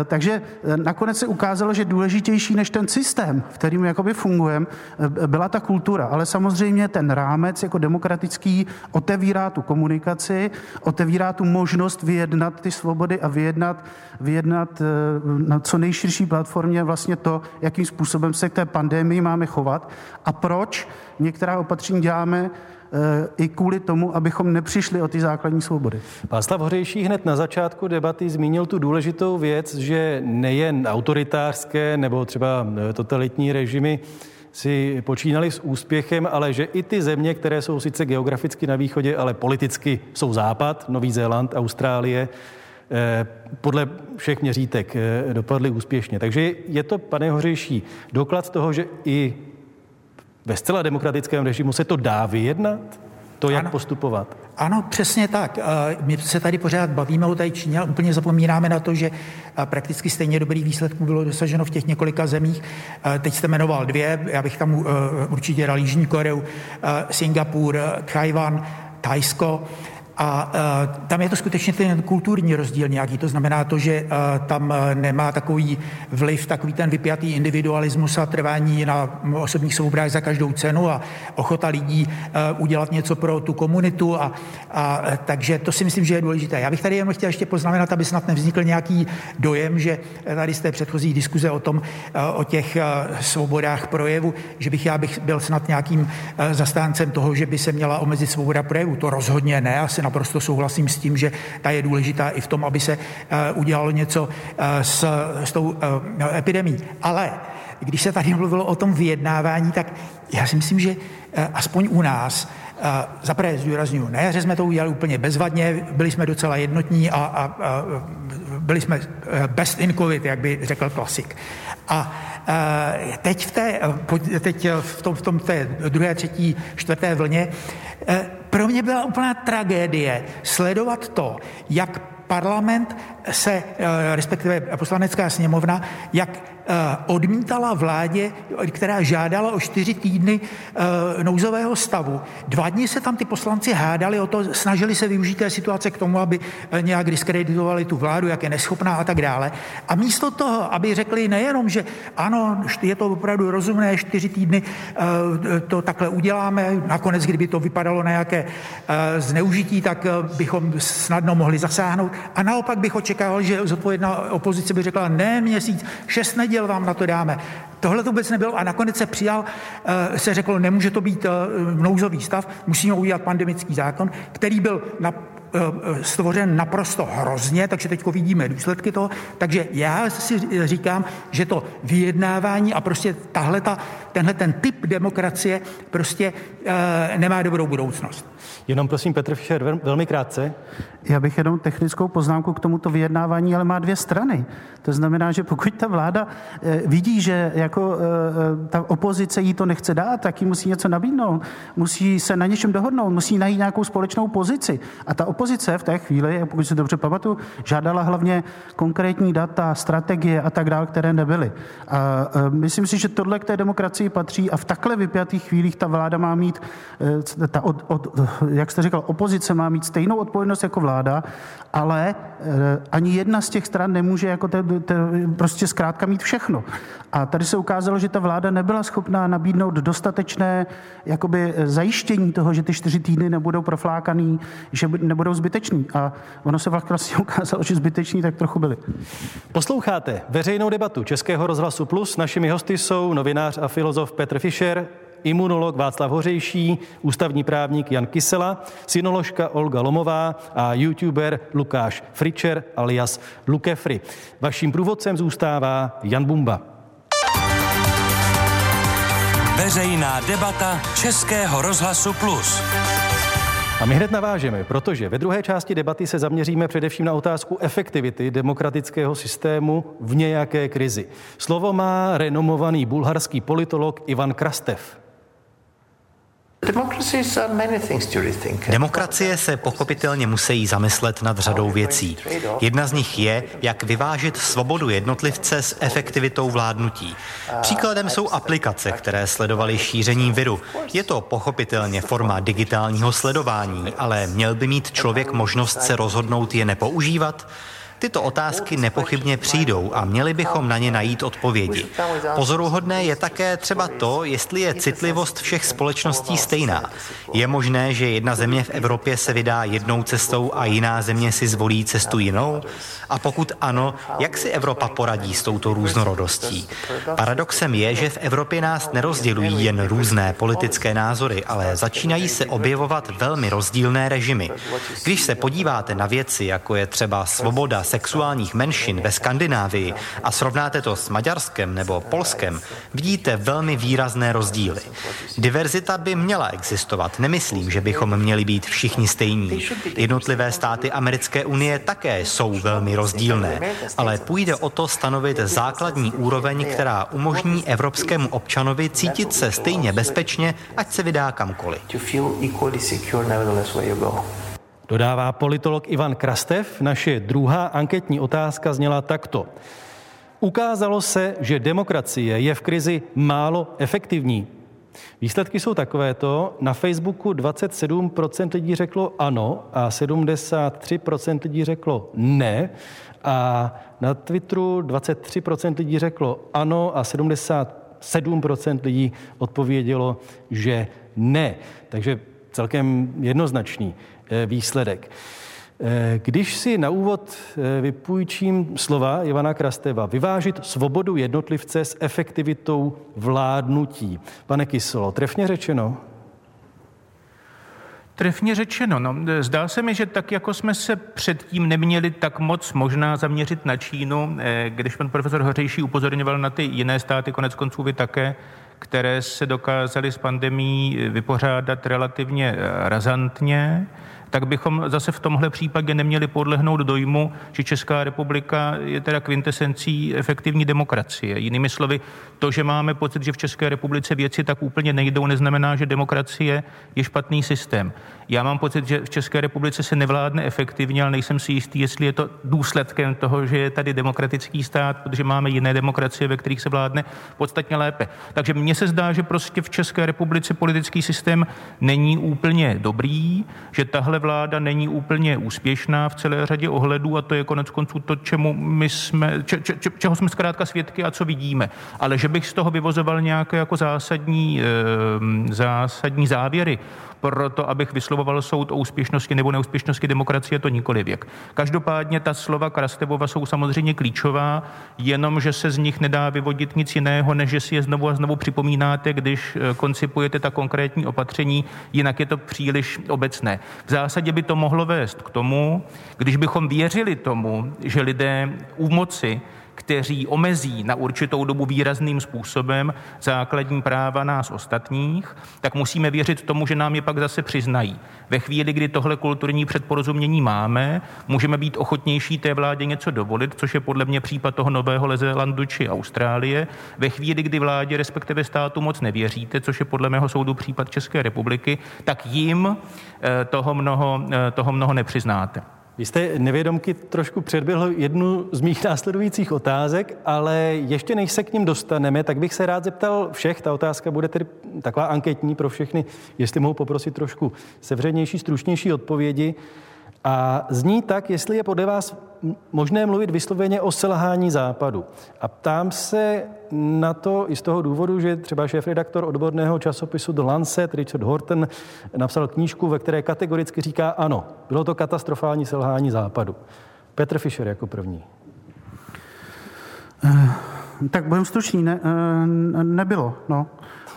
E, takže e, nakonec se ukázalo, že důležitější než ten systém, v kterým jakoby fungujeme, byla ta kultura, ale samozřejmě ten rámec jako demokratický otevírá tu komunikaci, otevírá tu možnost vyjednat ty svobody a vyjednat, vyjednat eh, na co nejširší platformě vlastně to, jakým způsobem se k té pandemii máme chovat a proč některá opatření děláme i kvůli tomu, abychom nepřišli o ty základní svobody. Václav Hořejší hned na začátku debaty zmínil tu důležitou věc, že nejen autoritářské nebo třeba eh, totalitní režimy si počínali s úspěchem, ale že i ty země, které jsou sice geograficky na východě, ale politicky jsou západ, Nový Zéland, Austrálie, Eh, podle všech měřítek eh, dopadly úspěšně. Takže je to, pane Hořejší, doklad toho, že i ve zcela demokratickém režimu se to dá vyjednat? To, jak ano. postupovat? Ano, přesně tak. My se tady pořád bavíme o té Číně, ale úplně zapomínáme na to, že prakticky stejně dobrý výsledků bylo dosaženo v těch několika zemích. Teď jste jmenoval dvě, já bych tam určitě dal Jižní Koreu, Singapur, Tchajvan, Tajsko. A uh, tam je to skutečně ten kulturní rozdíl nějaký. To znamená to, že uh, tam uh, nemá takový vliv, takový ten vypjatý individualismus a trvání na osobních svobodách za každou cenu a ochota lidí uh, udělat něco pro tu komunitu. A, a takže to si myslím, že je důležité. Já bych tady jenom chtěl ještě poznamenat, aby snad nevznikl nějaký dojem, že tady z té předchozí diskuze o tom, o těch svobodách projevu, že bych já bych byl snad nějakým zastáncem toho, že by se měla omezit svoboda projevu. To rozhodně ne. Asi naprosto souhlasím s tím, že ta je důležitá i v tom, aby se eh, udělalo něco eh, s, s tou eh, epidemí. Ale když se tady mluvilo o tom vyjednávání, tak já si myslím, že aspoň u nás Zaprvé zdůraznuju, na jaře jsme to udělali úplně bezvadně, byli jsme docela jednotní a, a, a byli jsme best in covid, jak by řekl klasik. A teď v té, teď v tom, v tom té druhé, třetí, čtvrté vlně pro mě byla úplná tragédie sledovat to, jak parlament se, respektive poslanecká sněmovna, jak Eh, odmítala vládě, která žádala o čtyři týdny eh, nouzového stavu. Dva dny se tam ty poslanci hádali o to, snažili se využít té situace k tomu, aby eh, nějak diskreditovali tu vládu, jak je neschopná a tak dále. A místo toho, aby řekli nejenom, že ano, je to opravdu rozumné, čtyři týdny to takhle uděláme, nakonec, kdyby to vypadalo na nějaké zneužití, tak bychom snadno mohli zasáhnout. A naopak bych očekával, že zodpovědná opozice by řekla, ne měsíc, šest neděl, neděl vám na to dáme. Tohle to vůbec nebylo a nakonec se přijal, eh, se řeklo, nemůže to být eh, nouzový stav, musíme udělat pandemický zákon, který byl na stvořen naprosto hrozně, takže teď vidíme důsledky toho. Takže já si říkám, že to vyjednávání a prostě tahle tenhle ten typ demokracie prostě e, nemá dobrou budoucnost. Jenom prosím, Petr Fischer, velmi krátce. Já bych jenom technickou poznámku k tomuto vyjednávání, ale má dvě strany. To znamená, že pokud ta vláda e, vidí, že jako ta opozice jí to nechce dát, tak jí musí něco nabídnout, musí se na něčem dohodnout, musí najít nějakou společnou pozici. A ta opozice v té chvíli, pokud si dobře pamatuju, žádala hlavně konkrétní data, strategie a tak dále, které nebyly. A myslím si, že tohle k té demokracii patří a v takhle vypjatých chvílích ta vláda má mít, e, ta od, od, jak jste říkal, opozice má mít stejnou odpovědnost jako vláda, ale e, ani jedna z těch stran nemůže jako te, te, prostě zkrátka mít všechno. A tady se ukázalo, že ta vláda nebyla schopná nabídnout dostatečné jakoby zajištění toho, že ty čtyři týdny nebudou proflákaný, že nebudou budou zbyteční. A ono se vlastně ukázalo, že zbyteční tak trochu byli. Posloucháte veřejnou debatu Českého rozhlasu Plus. Našimi hosty jsou novinář a filozof Petr Fischer, imunolog Václav Hořejší, ústavní právník Jan Kysela, synoložka Olga Lomová a youtuber Lukáš Fričer alias Lukefry. Vaším průvodcem zůstává Jan Bumba. Veřejná debata Českého rozhlasu Plus. A my hned navážeme, protože ve druhé části debaty se zaměříme především na otázku efektivity demokratického systému v nějaké krizi. Slovo má renomovaný bulharský politolog Ivan Krastev. Demokracie se pochopitelně musí zamyslet nad řadou věcí. Jedna z nich je, jak vyvážit svobodu jednotlivce s efektivitou vládnutí. Příkladem jsou aplikace, které sledovaly šíření viru. Je to pochopitelně forma digitálního sledování, ale měl by mít člověk možnost se rozhodnout je nepoužívat? Tyto otázky nepochybně přijdou a měli bychom na ně najít odpovědi. Pozoruhodné je také třeba to, jestli je citlivost všech společností stejná. Je možné, že jedna země v Evropě se vydá jednou cestou a jiná země si zvolí cestu jinou? A pokud ano, jak si Evropa poradí s touto různorodostí? Paradoxem je, že v Evropě nás nerozdělují jen různé politické názory, ale začínají se objevovat velmi rozdílné režimy. Když se podíváte na věci, jako je třeba svoboda, sexuálních menšin ve Skandinávii a srovnáte to s Maďarskem nebo Polskem, vidíte velmi výrazné rozdíly. Diverzita by měla existovat. Nemyslím, že bychom měli být všichni stejní. Jednotlivé státy Americké unie také jsou velmi rozdílné, ale půjde o to stanovit základní úroveň, která umožní evropskému občanovi cítit se stejně bezpečně, ať se vydá kamkoliv. Dodává politolog Ivan Krastev. Naše druhá anketní otázka zněla takto. Ukázalo se, že demokracie je v krizi málo efektivní. Výsledky jsou takovéto. Na Facebooku 27% lidí řeklo ano a 73% lidí řeklo ne. A na Twitteru 23% lidí řeklo ano a 77% lidí odpovědělo, že ne. Takže celkem jednoznačný. Eh, výsledek. Eh, když si na úvod eh, vypůjčím slova Ivana Krasteva, vyvážit svobodu jednotlivce s efektivitou vládnutí. Pane Kyselo, trefně řečeno? Trefně řečeno, no, zdá se mi, že tak, jako jsme se předtím neměli tak moc možná zaměřit na Čínu, když pan profesor Hořejší upozorňoval na ty jiné státy, konec konců vy také, které se dokázaly s pandemí vypořádat relativně razantně tak bychom zase v tomhle případě neměli podlehnout dojmu, že Česká republika je teda kvintesencí efektivní demokracie. Jinými slovy, to, že máme pocit, že v České republice věci tak úplně nejdou, neznamená, že demokracie je špatný systém. Já mám pocit, že v České republice se nevládne efektivně, ale nejsem si jistý, jestli je to důsledkem toho, že je tady demokratický stát, protože máme jiné demokracie, ve kterých se vládne podstatně lépe. Takže mně se zdá, že prostě v České republice politický systém není úplně dobrý, že tahle vláda není úplně úspěšná v celé řadě ohledů a to je konec konců to, čemu my jsme, če, če, čeho jsme zkrátka svědky a co vidíme. Ale že bych z toho vyvozoval nějaké jako zásadní, e, zásadní závěry, proto, abych vyslovoval soud o úspěšnosti nebo neúspěšnosti demokracie, to nikoli věk. Každopádně ta slova Krastevova jsou samozřejmě klíčová, jenom že se z nich nedá vyvodit nic jiného, než že si je znovu a znovu připomínáte, když eh, koncipujete ta konkrétní opatření, jinak je to příliš obecné. V zásadě by to mohlo vést k tomu, když bychom věřili tomu, že lidé u moci kteří omezí na určitou dobu výrazným způsobem základní práva nás ostatních, tak musíme věřit tomu, že nám je pak zase přiznají. Ve chvíli, kdy tohle kulturní předporozumění máme, můžeme být ochotnější té vládě něco dovolit, což je podle mě případ toho Nového Lezelandu či Austrálie. Ve chvíli, kdy vládě, respektive státu moc nevěříte, což je podle mého soudu případ České republiky, tak jim eh, toho mnoho, eh, toho mnoho nepřiznáte. Vy jste nevědomky trošku předběhl jednu z mých následujících otázek, ale ještě než se k ním dostaneme, tak bych se rád zeptal všech, ta otázka bude tedy taková anketní pro všechny, jestli mohu poprosit trošku sevřenější, stručnější odpovědi. A zní tak, jestli je podle vás možné mluvit vysloveně o selhání západu. A ptám se na to i z toho důvodu, že třeba šéf-redaktor odborného časopisu The Lancet, Richard Horton, napsal knížku, ve které kategoricky říká ano, bylo to katastrofální selhání západu. Petr Fischer jako první. Tak budeme stručný, ne, eh, nebylo. No.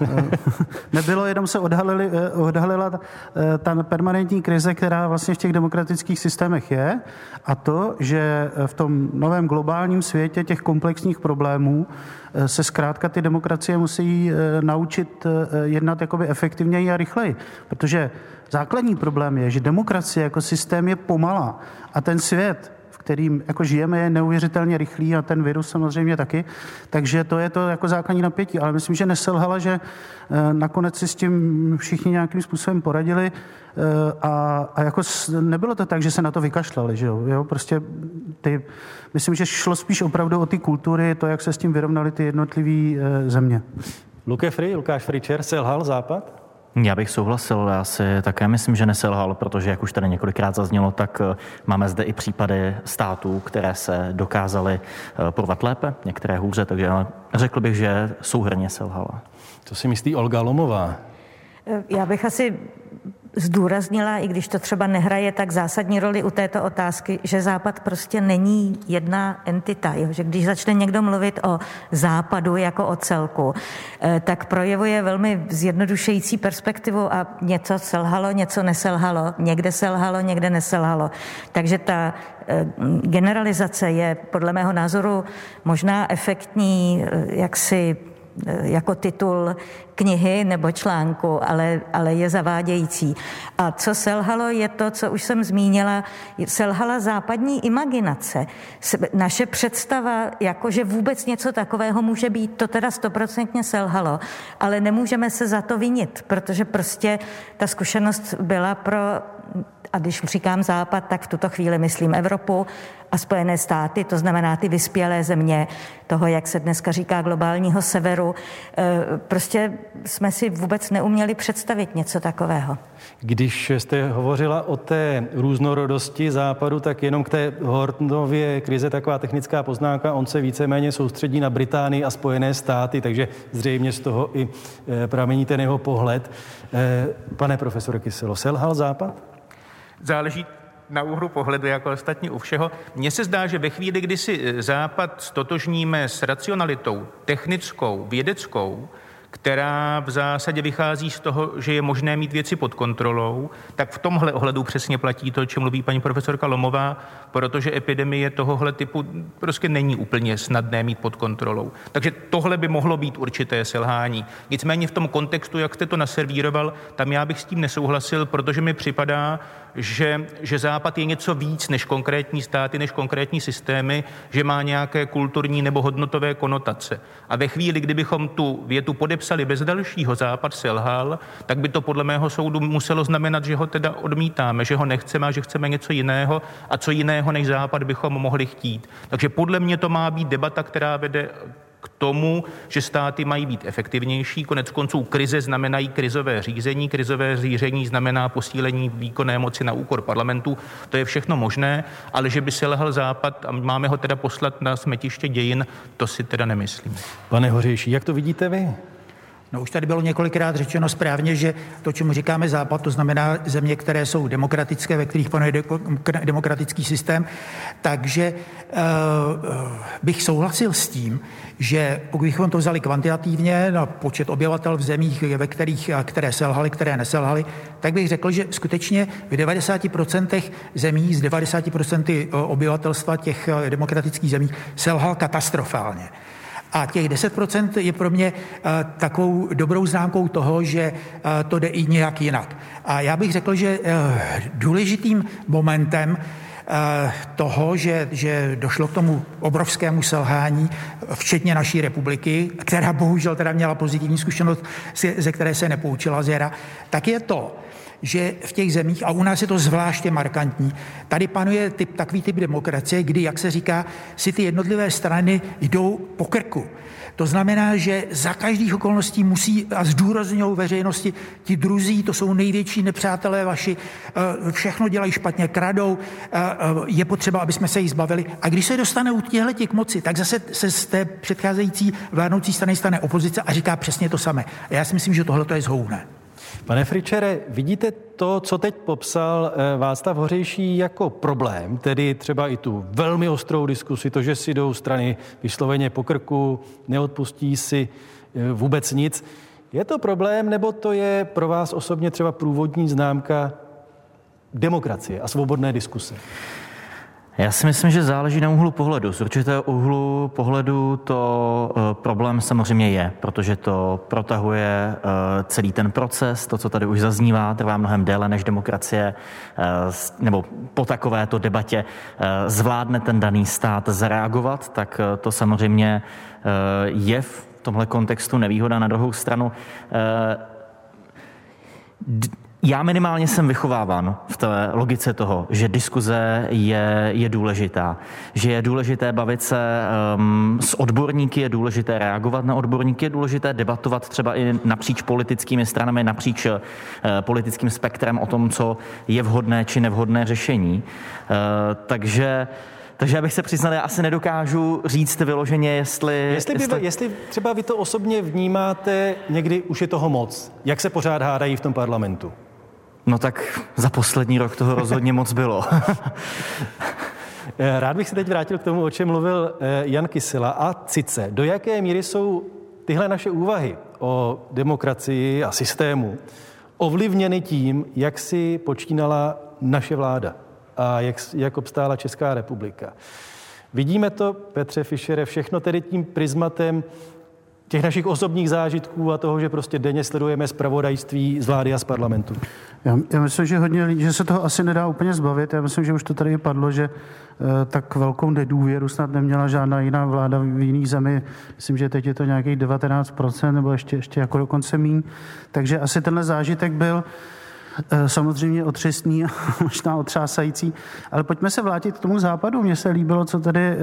Nebylo, jenom se odhalili, eh, odhalila eh, ta permanentní krize, která vlastně v těch demokratických systémech je a to, že v tom novém globálním světě těch komplexních problémů eh, se zkrátka ty demokracie musí naučit jednat jakoby efektivněji a rychleji, protože základní problém je, že demokracie jako systém je pomalá a ten svět kterým jako žijeme, je neuvěřitelně rychlý a ten virus samozřejmě taky. Takže to je to jako základní napětí. Ale myslím, že neselhala, že eh, nakonec si s tím všichni nějakým způsobem poradili eh, a, a jako nebylo to tak, že se na to vykašlali, že jo? jo? Prostě ty, myslím, že šlo spíš opravdu o ty kultury, to, jak se s tím vyrovnali ty jednotlivé eh, země. Luke Free, Lukáš Fričer, selhal Západ? Já bych souhlasil, já si také myslím, že neselhal, protože jak už tady několikrát zaznělo, tak eh, máme zde i případy států, které se dokázaly eh, porvat lépe, některé hůře, takže řekl bych, že souhrně selhala. To si myslí Olga Lomová. Já bych asi zdůraznila, i když to třeba nehraje tak zásadní roli u této otázky, že Západ prostě není jedna entita. Jo? Že když začne někdo mluvit o Západu jako o celku, eh, tak projevuje velmi zjednodušující perspektivu a něco selhalo, něco neselhalo, někde selhalo, někde neselhalo. Takže ta eh, generalizace je podle mého názoru možná efektní, eh, jaksi jako titul knihy nebo článku, ale, ale je zavádějící. A co selhalo, je to, co už jsem zmínila, selhala západní imaginace. Naše představa, jako že vůbec něco takového může být, to teda stoprocentně selhalo, ale nemůžeme se za to vinit, protože prostě ta zkušenost byla pro a když říkám západ, tak v tuto chvíli myslím Evropu a Spojené státy, to znamená ty vyspělé země toho, jak se dneska říká, globálního severu. E, prostě jsme si vůbec neuměli představit něco takového. Když jste hovořila o té různorodosti západu, tak jenom k té Hortnově krize taková technická poznámka, on se víceméně soustředí na Británii a Spojené státy, takže zřejmě z toho i e, pramení ten jeho pohled. E, pane profesore Kyselo, selhal západ? záleží na úhlu pohledu, jako ostatní u všeho. Mně se zdá, že ve chvíli, kdy si eh, Západ stotožníme s racionalitou technickou, vědeckou, která v zásadě vychází z toho, že je možné mít věci pod kontrolou, tak v tomhle ohledu přesně platí to, o čem mluví paní profesorka Lomová, protože epidemie tohohle typu prostě není úplně snadné mít pod kontrolou. Takže tohle by mohlo být určité selhání. Nicméně v tom kontextu, jak jste to naservíroval, tam já bych s tím nesouhlasil, protože mi připadá, že, že Západ je něco víc než konkrétní státy, než konkrétní systémy, že má nějaké kulturní nebo hodnotové konotace. A ve chvíli, kdybychom tu větu podepsali bez dalšího, Západ selhal, tak by to podle mého soudu muselo znamenat, že ho teda odmítáme, že ho nechceme a že chceme něco jiného a co jiného než Západ bychom mohli chtít. Takže podle mě to má být debata, která vede k tomu, že státy mají být efektivnější. Konec konců krize znamenají krizové řízení. Krizové řízení znamená posílení výkonné moci na úkor parlamentu. To je všechno možné, ale že by se lehal západ a máme ho teda poslat na smetiště dějin, to si teda nemyslím. Pane Hořejší, jak to vidíte vy? No už tady bylo několikrát řečeno správně, že to, čemu říkáme Západ, to znamená země, které jsou demokratické, ve kterých panuje demokratický systém. Takže uh, bych souhlasil s tím, že pokud bychom to vzali kvantitativně na počet obyvatel v zemích, ve kterých, které selhaly, které neselhaly, tak bych řekl, že skutečně v 90% zemí z 90% obyvatelstva těch demokratických zemí selhal katastrofálně. A těch 10% je pro mě eh, takovou dobrou známkou toho, že eh, to jde i nějak jinak. A já bych řekl, že eh, důležitým momentem toho, že, že došlo k tomu obrovskému selhání, včetně naší republiky, která bohužel teda měla pozitivní zkušenost, ze které se nepoučila z tak je to, že v těch zemích, a u nás je to zvláště markantní, tady panuje typ, takový typ demokracie, kdy, jak se říká, si ty jednotlivé strany jdou po krku. To znamená, že za každých okolností musí a zdůrazňují veřejnosti, ti druzí, to jsou největší nepřátelé vaši, eh, všechno dělají špatně, kradou, eh, eh, je potřeba, aby jsme se jich zbavili. A když se dostane u těchto těch moci, tak zase se z té předcházející vládnoucí strany stane opozice a říká přesně to samé. A já si myslím, že tohle je zhoubné. Pane Fričere, vidíte to, co teď popsal eh, Václav Hořejší jako problém, tedy třeba i tu velmi ostrou diskusi, to, že si jdou strany vysloveně po krku, neodpustí si eh, vůbec nic. Je to problém, nebo to je pro vás osobně třeba průvodní známka demokracie a svobodné diskuse? Já si myslím, že záleží na úhlu pohledu. Z určitého úhlu pohledu to uh, problém samozřejmě je, protože to protahuje uh, celý ten proces, to, co tady už zaznívá, trvá mnohem déle než demokracie, uh, nebo po takovéto debatě zvládne ten daný stát zareagovat, tak to samozřejmě je v tomhle kontextu nevýhoda. Na druhou stranu já minimálně jsem vychováván v té logice toho, že diskuze je, je důležitá, že je důležité bavit se um, s odborníky, je důležité reagovat na odborníky, je důležité debatovat třeba i napříč politickými stranami, napříč uh, politickým spektrem o tom, co je vhodné či nevhodné řešení. Uh, takže takže abych se přiznal, já asi nedokážu říct vyloženě, jestli... Jestli, by, jestli... jestli třeba vy to osobně vnímáte, někdy už je toho moc. Jak se pořád hádají v tom parlamentu? No tak za poslední rok toho rozhodně moc bylo. Eh, rád bych se teď vrátil k tomu, o čem mluvil eh, Jan Kysela a Cice. Do jaké míry jsou tyhle naše úvahy o demokracii a systému ovlivněny tím, jak si počínala naše vláda a jak, jak obstála Česká republika. Vidíme to, Petře Fischere, všechno tedy tím prismatem těch našich osobních zážitků a toho, že prostě denně sledujeme zpravodajství z vlády a z parlamentu? Já, já myslím, že hodně že se toho asi nedá úplně zbavit. Já myslím, že už to tady padlo, že e, tak velkou nedůvěru snad neměla žádná jiná vláda v jiných zemi. Myslím, že teď je to nějakých 19% nebo ještě, ještě jako dokonce míň. Takže asi tenhle zážitek byl samozřejmě otřesný a možná otřásající, ale pojďme se vrátit k tomu západu. Mně se líbilo, co tady eh,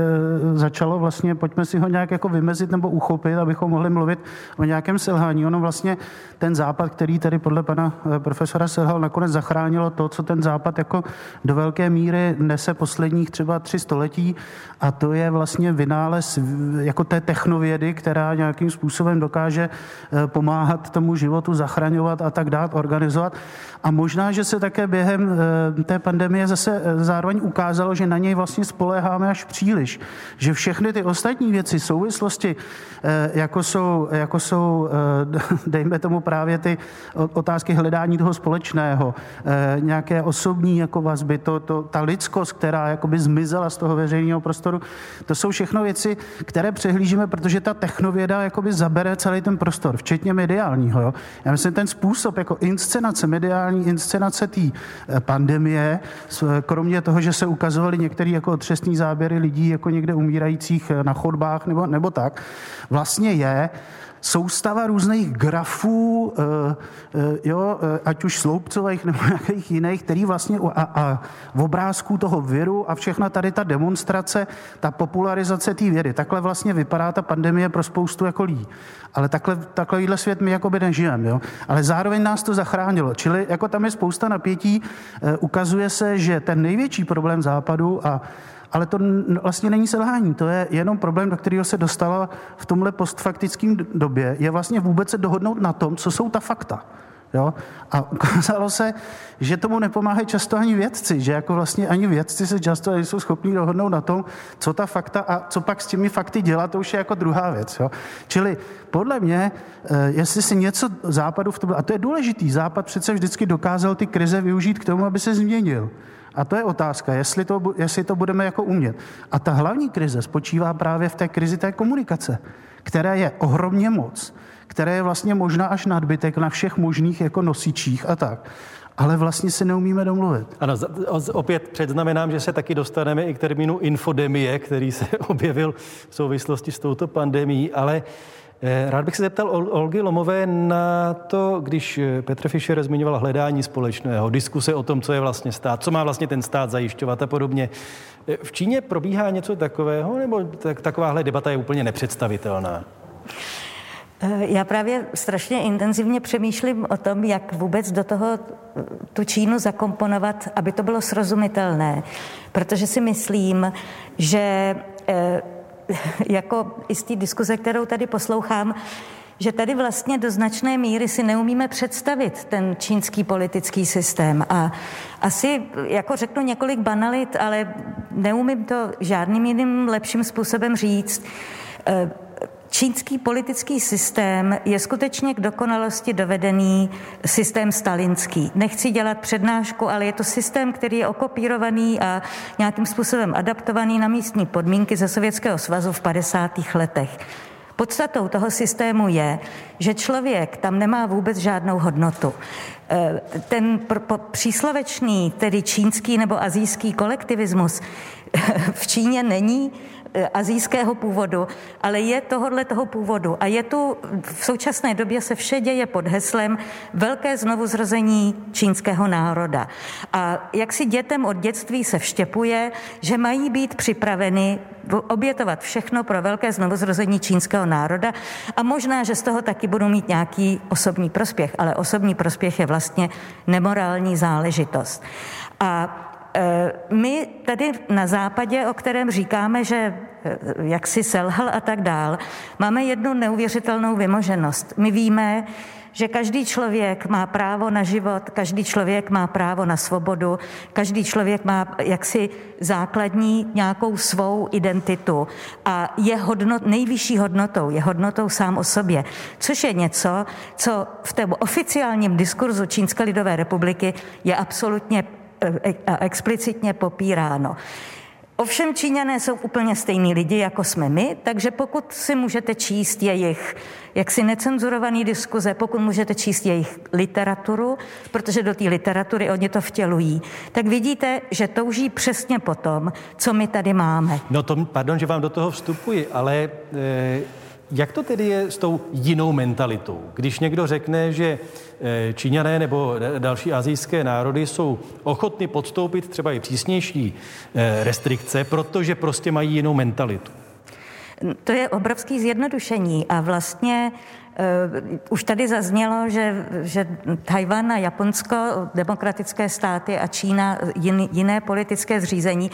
začalo vlastně, pojďme si ho nějak jako vymezit nebo uchopit, abychom mohli mluvit o nějakém selhání. Ono vlastně ten západ, který tady podle pana eh, profesora selhal, nakonec zachránilo to, co ten západ jako do velké míry nese posledních třeba tři století a to je vlastně vynález jako té technovědy, která nějakým způsobem dokáže pomáhat tomu životu zachraňovat a tak dát, organizovat. A možná, že se také během eh, té pandemie zase eh, zároveň ukázalo, že na něj vlastně spoléháme až příliš. Že všechny ty ostatní věci, souvislosti, eh, jako jsou, jako jsou dejme tomu právě ty otázky hledání toho společného, nějaké osobní jako vazby, to, to, ta lidskost, která jakoby zmizela z toho veřejného prostoru, to jsou všechno věci, které přehlížíme, protože ta technověda jakoby zabere celý ten prostor, včetně mediálního. Jo? Já myslím, ten způsob jako inscenace, mediální inscenace té eh, pandemie, kromě toho, že se ukazovaly některé jako otřesní záběry lidí jako někde umírajících eh, na chodbách nebo, nebo tak, vlastně je, soustava různých grafů, eh, eh, jo, eh, ať už sloupcových nebo nějakých jiných, který vlastně a, a v obrázku toho viru a všechna tady ta demonstrace, ta popularizace té vědy. Takhle vlastně vypadá ta pandemie pro spoustu jako lidí. Ale takhle, takovýhle svět my jakoby nežijeme. Jo? Ale zároveň nás to zachránilo. Čili jako tam je spousta napětí. Ukazuje se, že ten největší problém západu a ale to vlastně není selhání, to je jenom problém, do kterého se dostala v tomhle postfaktickém době, je vlastně vůbec se dohodnout na tom, co jsou ta fakta. Jo? A ukázalo se, že tomu nepomáhají často ani vědci, že jako vlastně ani vědci se často nejsou schopni dohodnout na tom, co ta fakta a co pak s těmi fakty dělat, to už je jako druhá věc. Jo? Čili podle mě, eh, jestli si něco západu v tom, a to je důležitý, západ přece vždycky dokázal ty krize využít k tomu, aby se změnil. A to je otázka, jestli to, jestli to budeme jako umět. A ta hlavní krize spočívá právě v té krizi té komunikace, která je ohromně moc, která je vlastně možná až nadbytek na všech možných jako nosičích a tak ale vlastně se neumíme domluvit. Ano, opět předznamenám, že se taky dostaneme i k termínu infodemie, který se objevil v souvislosti s touto pandemí, ale rád bych se zeptal Olgy Lomové na to, když eh, Petr Fischer zmiňoval hledání společného, diskuse o tom, co je vlastně stát, co má vlastně ten stát zajišťovat a podobně. Eh, v Číně probíhá něco takového, nebo tak, takováhle debata je úplně nepředstavitelná? Já právě strašně intenzivně přemýšlím o tom, jak vůbec do toho tu Čínu zakomponovat, aby to bylo srozumitelné. Protože si myslím, že jako i z té diskuze, kterou tady poslouchám, že tady vlastně do značné míry si neumíme představit ten čínský politický systém. A asi jako řeknu několik banalit, ale neumím to žádným jiným lepším způsobem říct. Čínský politický systém je skutečně k dokonalosti dovedený systém stalinský. Nechci dělat přednášku, ale je to systém, který je okopírovaný a nějakým způsobem adaptovaný na místní podmínky ze Sovětského svazu v 50. letech. Podstatou toho systému je, že člověk tam nemá vůbec žádnou hodnotu. E, ten příslovečný, tedy čínský nebo azijský kolektivismus v Číně není azijského původu, ale je tohohle toho původu. A je tu v současné době se vše děje pod heslem velké znovuzrození čínského národa. A jak si dětem od dětství se vštěpuje, že mají být připraveny obětovat všechno pro velké znovuzrození čínského národa a možná, že z toho taky budou mít nějaký osobní prospěch, ale osobní prospěch je vlastně nemorální záležitost. A Eh, my tady na západě, o kterém říkáme, že eh, jak si selhal a tak dál, máme jednu neuvěřitelnou vymoženost. My víme, že každý člověk má právo na život, každý člověk má právo na svobodu, každý člověk má jaksi základní nějakou svou identitu a je hodnot, nejvyšší hodnotou, je hodnotou sám o sobě, což je něco, co v tom oficiálním diskurzu Čínské lidové republiky je absolutně a explicitně popíráno. Ovšem Číňané jsou úplně stejní lidi, jako jsme my, takže pokud si můžete číst jejich jaksi necenzurovaný diskuze, pokud můžete číst jejich literaturu, protože do té literatury oni to vtělují, tak vidíte, že touží přesně po tom, co my tady máme. No to, pardon, že vám do toho vstupuji, ale e, jak to tedy je s tou jinou mentalitou? Když někdo řekne, že eh, Číňané nebo další azijské národy jsou ochotny podstoupit třeba i přísnější eh, restrikce, protože prostě mají jinou mentalitu. To je obrovský zjednodušení a vlastně Uh, už tady zaznělo, že, že Tajvan a Japonsko, demokratické státy a Čína, jin, jiné politické zřízení,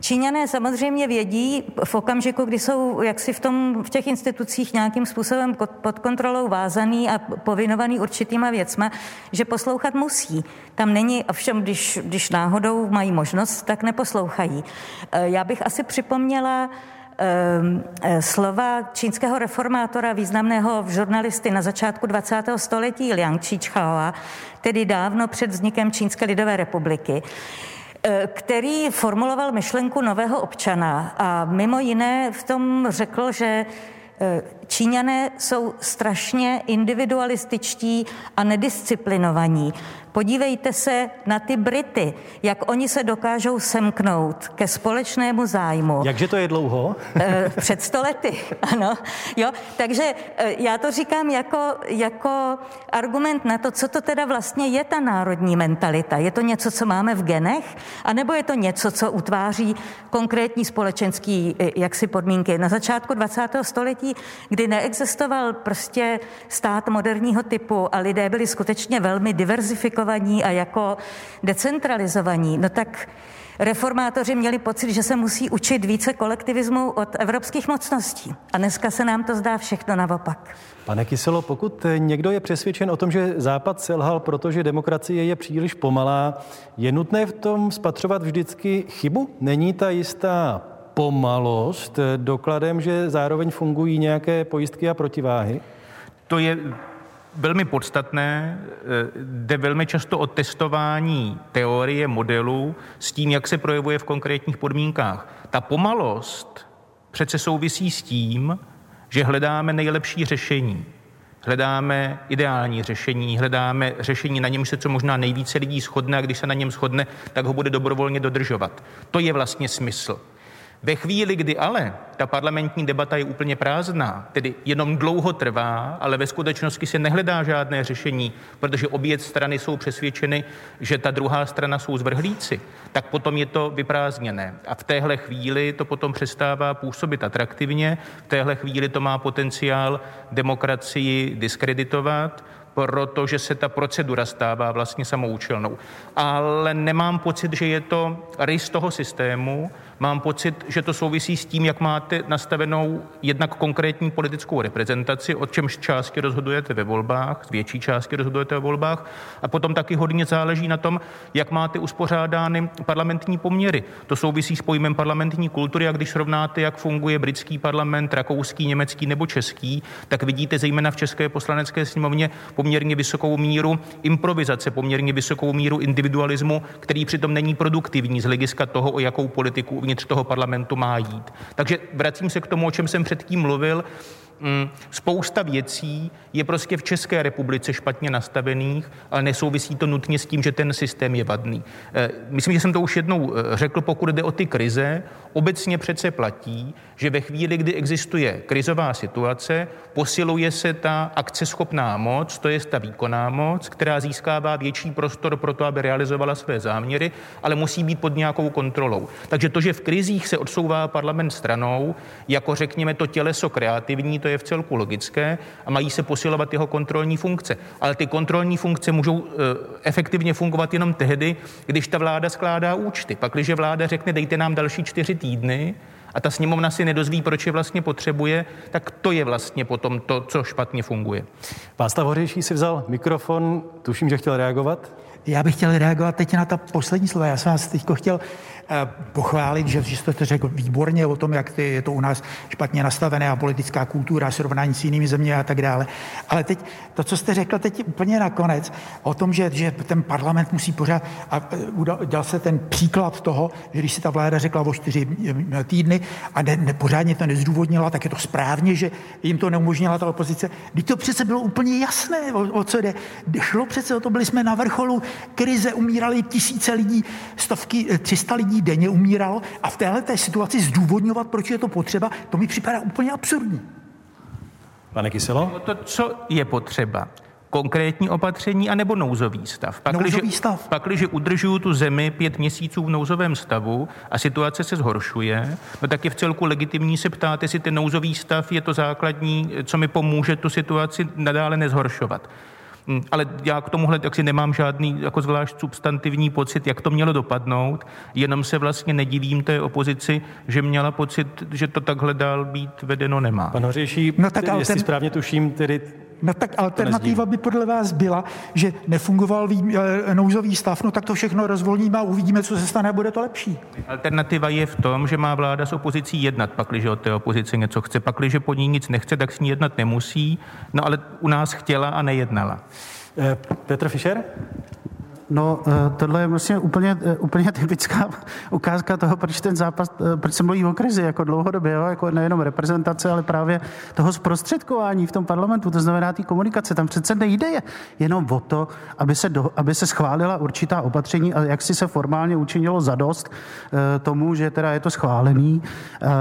Číňané samozřejmě vědí v okamžiku, kdy jsou jaksi v, tom, v těch institucích nějakým způsobem pod kontrolou vázaný a povinovaný určitýma věcma, že poslouchat musí. Tam není, ovšem, když, když náhodou mají možnost, tak neposlouchají. Eh, já bych asi připomněla Ehm, eh, slova čínského reformátora, významného žurnalisty na začátku 20. století Liang Qichaoa, tedy dávno před vznikem Čínské lidové republiky eh, který formuloval myšlenku nového občana a mimo jiné v tom řekl, že eh, Číňané jsou strašně individualističtí a nedisciplinovaní. Podívejte se na ty Brity, jak oni se dokážou semknout ke společnému zájmu. Jakže to je dlouho? Eh, před stolety, ano. Jo, takže eh, já to říkám jako, jako argument na to, co to teda vlastně je ta národní mentalita. Je to něco, co máme v genech, anebo je to něco, co utváří konkrétní společenský eh, jaksi podmínky. Na začátku 20. století, kdy neexistoval prostě stát moderního typu a lidé byli skutečně velmi diverzifikovaní, komplikovaní a jako decentralizovaní, no tak reformátoři měli pocit, že se musí učit více kolektivismu od evropských mocností. A dneska se nám to zdá všechno naopak. Pane Kyselo, pokud někdo je přesvědčen o tom, že Západ selhal, protože demokracie je příliš pomalá, je nutné v tom spatřovat vždycky chybu? Není ta jistá pomalost dokladem, že zároveň fungují nějaké pojistky a protiváhy? To je velmi podstatné, eh, jde velmi často o testování teorie modelu s tím, jak se projevuje v konkrétních podmínkách. Ta pomalost přece souvisí s tím, že hledáme nejlepší řešení. Hledáme ideální řešení, hledáme řešení, na něm se co možná nejvíce lidí shodne a když se na něm shodne, tak ho bude dobrovolně dodržovat. To je vlastně smysl. Ve chvíli, kdy ale ta parlamentní debata je úplně prázdná, tedy jenom dlouho trvá, ale ve skutečnosti se nehledá žádné řešení, protože obě strany jsou přesvědčeny, že ta druhá strana jsou zvrhlíci, tak potom je to vyprázdněné. A v téhle chvíli to potom přestává působit atraktivně, v téhle chvíli to má potenciál demokracii diskreditovat, protože se ta procedura stává vlastně samoučelnou. Ale nemám pocit, že je to rys toho systému, Mám pocit, že to souvisí s tím, jak máte nastavenou jednak konkrétní politickou reprezentaci, o čemž části rozhodujete ve volbách, z větší části rozhodujete ve volbách, a potom taky hodně záleží na tom, jak máte uspořádány parlamentní poměry. To souvisí s pojmem parlamentní kultury a když srovnáte, jak funguje britský parlament, rakouský, německý nebo český, tak vidíte zejména v České poslanecké sněmovně poměrně vysokou míru improvizace, poměrně vysokou míru individualismu, který přitom není produktivní z hlediska toho, o jakou politiku uvnitř toho parlamentu má jít. Takže vracím se k tomu, o čem jsem předtím mluvil. Mm, spousta věcí je prostě v České republice špatně nastavených, ale nesouvisí to nutně s tím, že ten systém je vadný. Eh, myslím, že jsem to už jednou eh, řekl, pokud jde o ty krize, obecně přece platí, že ve chvíli, kdy existuje krizová situace, posiluje se ta akceschopná moc, to je ta výkonná moc, která získává větší prostor pro to, aby realizovala své záměry, ale musí být pod nějakou kontrolou. Takže to, že v krizích se odsouvá parlament stranou, jako řekněme to těleso kreativní, to je v celku logické a mají se posilovat jeho kontrolní funkce. Ale ty kontrolní funkce můžou e, efektivně fungovat jenom tehdy, když ta vláda skládá účty. Pak, když vláda řekne, dejte nám další čtyři týdny, a ta sněmovna si nedozví, proč je vlastně potřebuje, tak to je vlastně potom to, co špatně funguje. Václav Hořejší si vzal mikrofon, tuším, že chtěl reagovat. Já bych chtěl reagovat teď na ta poslední slova. Já jsem vás teď chtěl Eh, pochválit, že, že jste to řekl výborně o tom, jak ty, je to u nás špatně nastavené a politická kultura, srovnání s jinými zeměmi a tak dále. Ale teď to, co jste řekl teď úplně nakonec, o tom, že, že ten parlament musí pořád, a eh, dal se ten příklad toho, že když si ta vláda řekla o čtyři eh, týdny a ne, ne, pořádně to nezdůvodnila, tak je to správně, že jim to neumožnila ta opozice. Když to přece bylo úplně jasné, o, o co jde. Šlo přece o to, byli jsme na vrcholu krize, umírali tisíce lidí, stovky, 300 lidí denně umíralo a v téhle té situaci zdůvodňovat, proč je to potřeba, to mi připadá úplně absurdní. Pane Kyselo? To, co je potřeba, konkrétní opatření anebo nouzový stav. Pak, nouzový stav. Pak, když udržuju tu zemi pět měsíců v nouzovém stavu a situace se zhoršuje, no tak je v celku legitimní se ptát, jestli ten nouzový stav je to základní, co mi pomůže tu situaci nadále nezhoršovat. Hm, ale já k tomuhle tak si nemám žádný jako zvlášť substantivní pocit, jak to mělo dopadnout, jenom se vlastně nedivím té opozici, že měla pocit, že to takhle dál být vedeno nemá. Pan Hořejší, no tak jestli ten... správně tuším, tedy No tak alternativa by podle vás byla, že nefungoval vý, e, nouzový stav, no tak to všechno rozvolníme a uvidíme, co se stane a bude to lepší. Alternativa je v tom, že má vláda s opozicí jednat, pakliže od té opozice něco chce. Pakliže po ní nic nechce, tak s ní jednat nemusí, no ale u nás chtěla a nejednala. Eh, Petr Fischer? No, eh, tohle je vlastně úplně, eh, úplně typická ukázka toho, proč ten zápas, eh, proč se mluví o krizi jako dlouhodobě, jo? jako nejenom reprezentace, ale právě toho zprostředkování v tom parlamentu, to znamená té komunikace. Tam přece nejde je jenom o to, aby se, do, aby se schválila určitá opatření a jak si se formálně učinilo zadost tomu, že teda je to schválený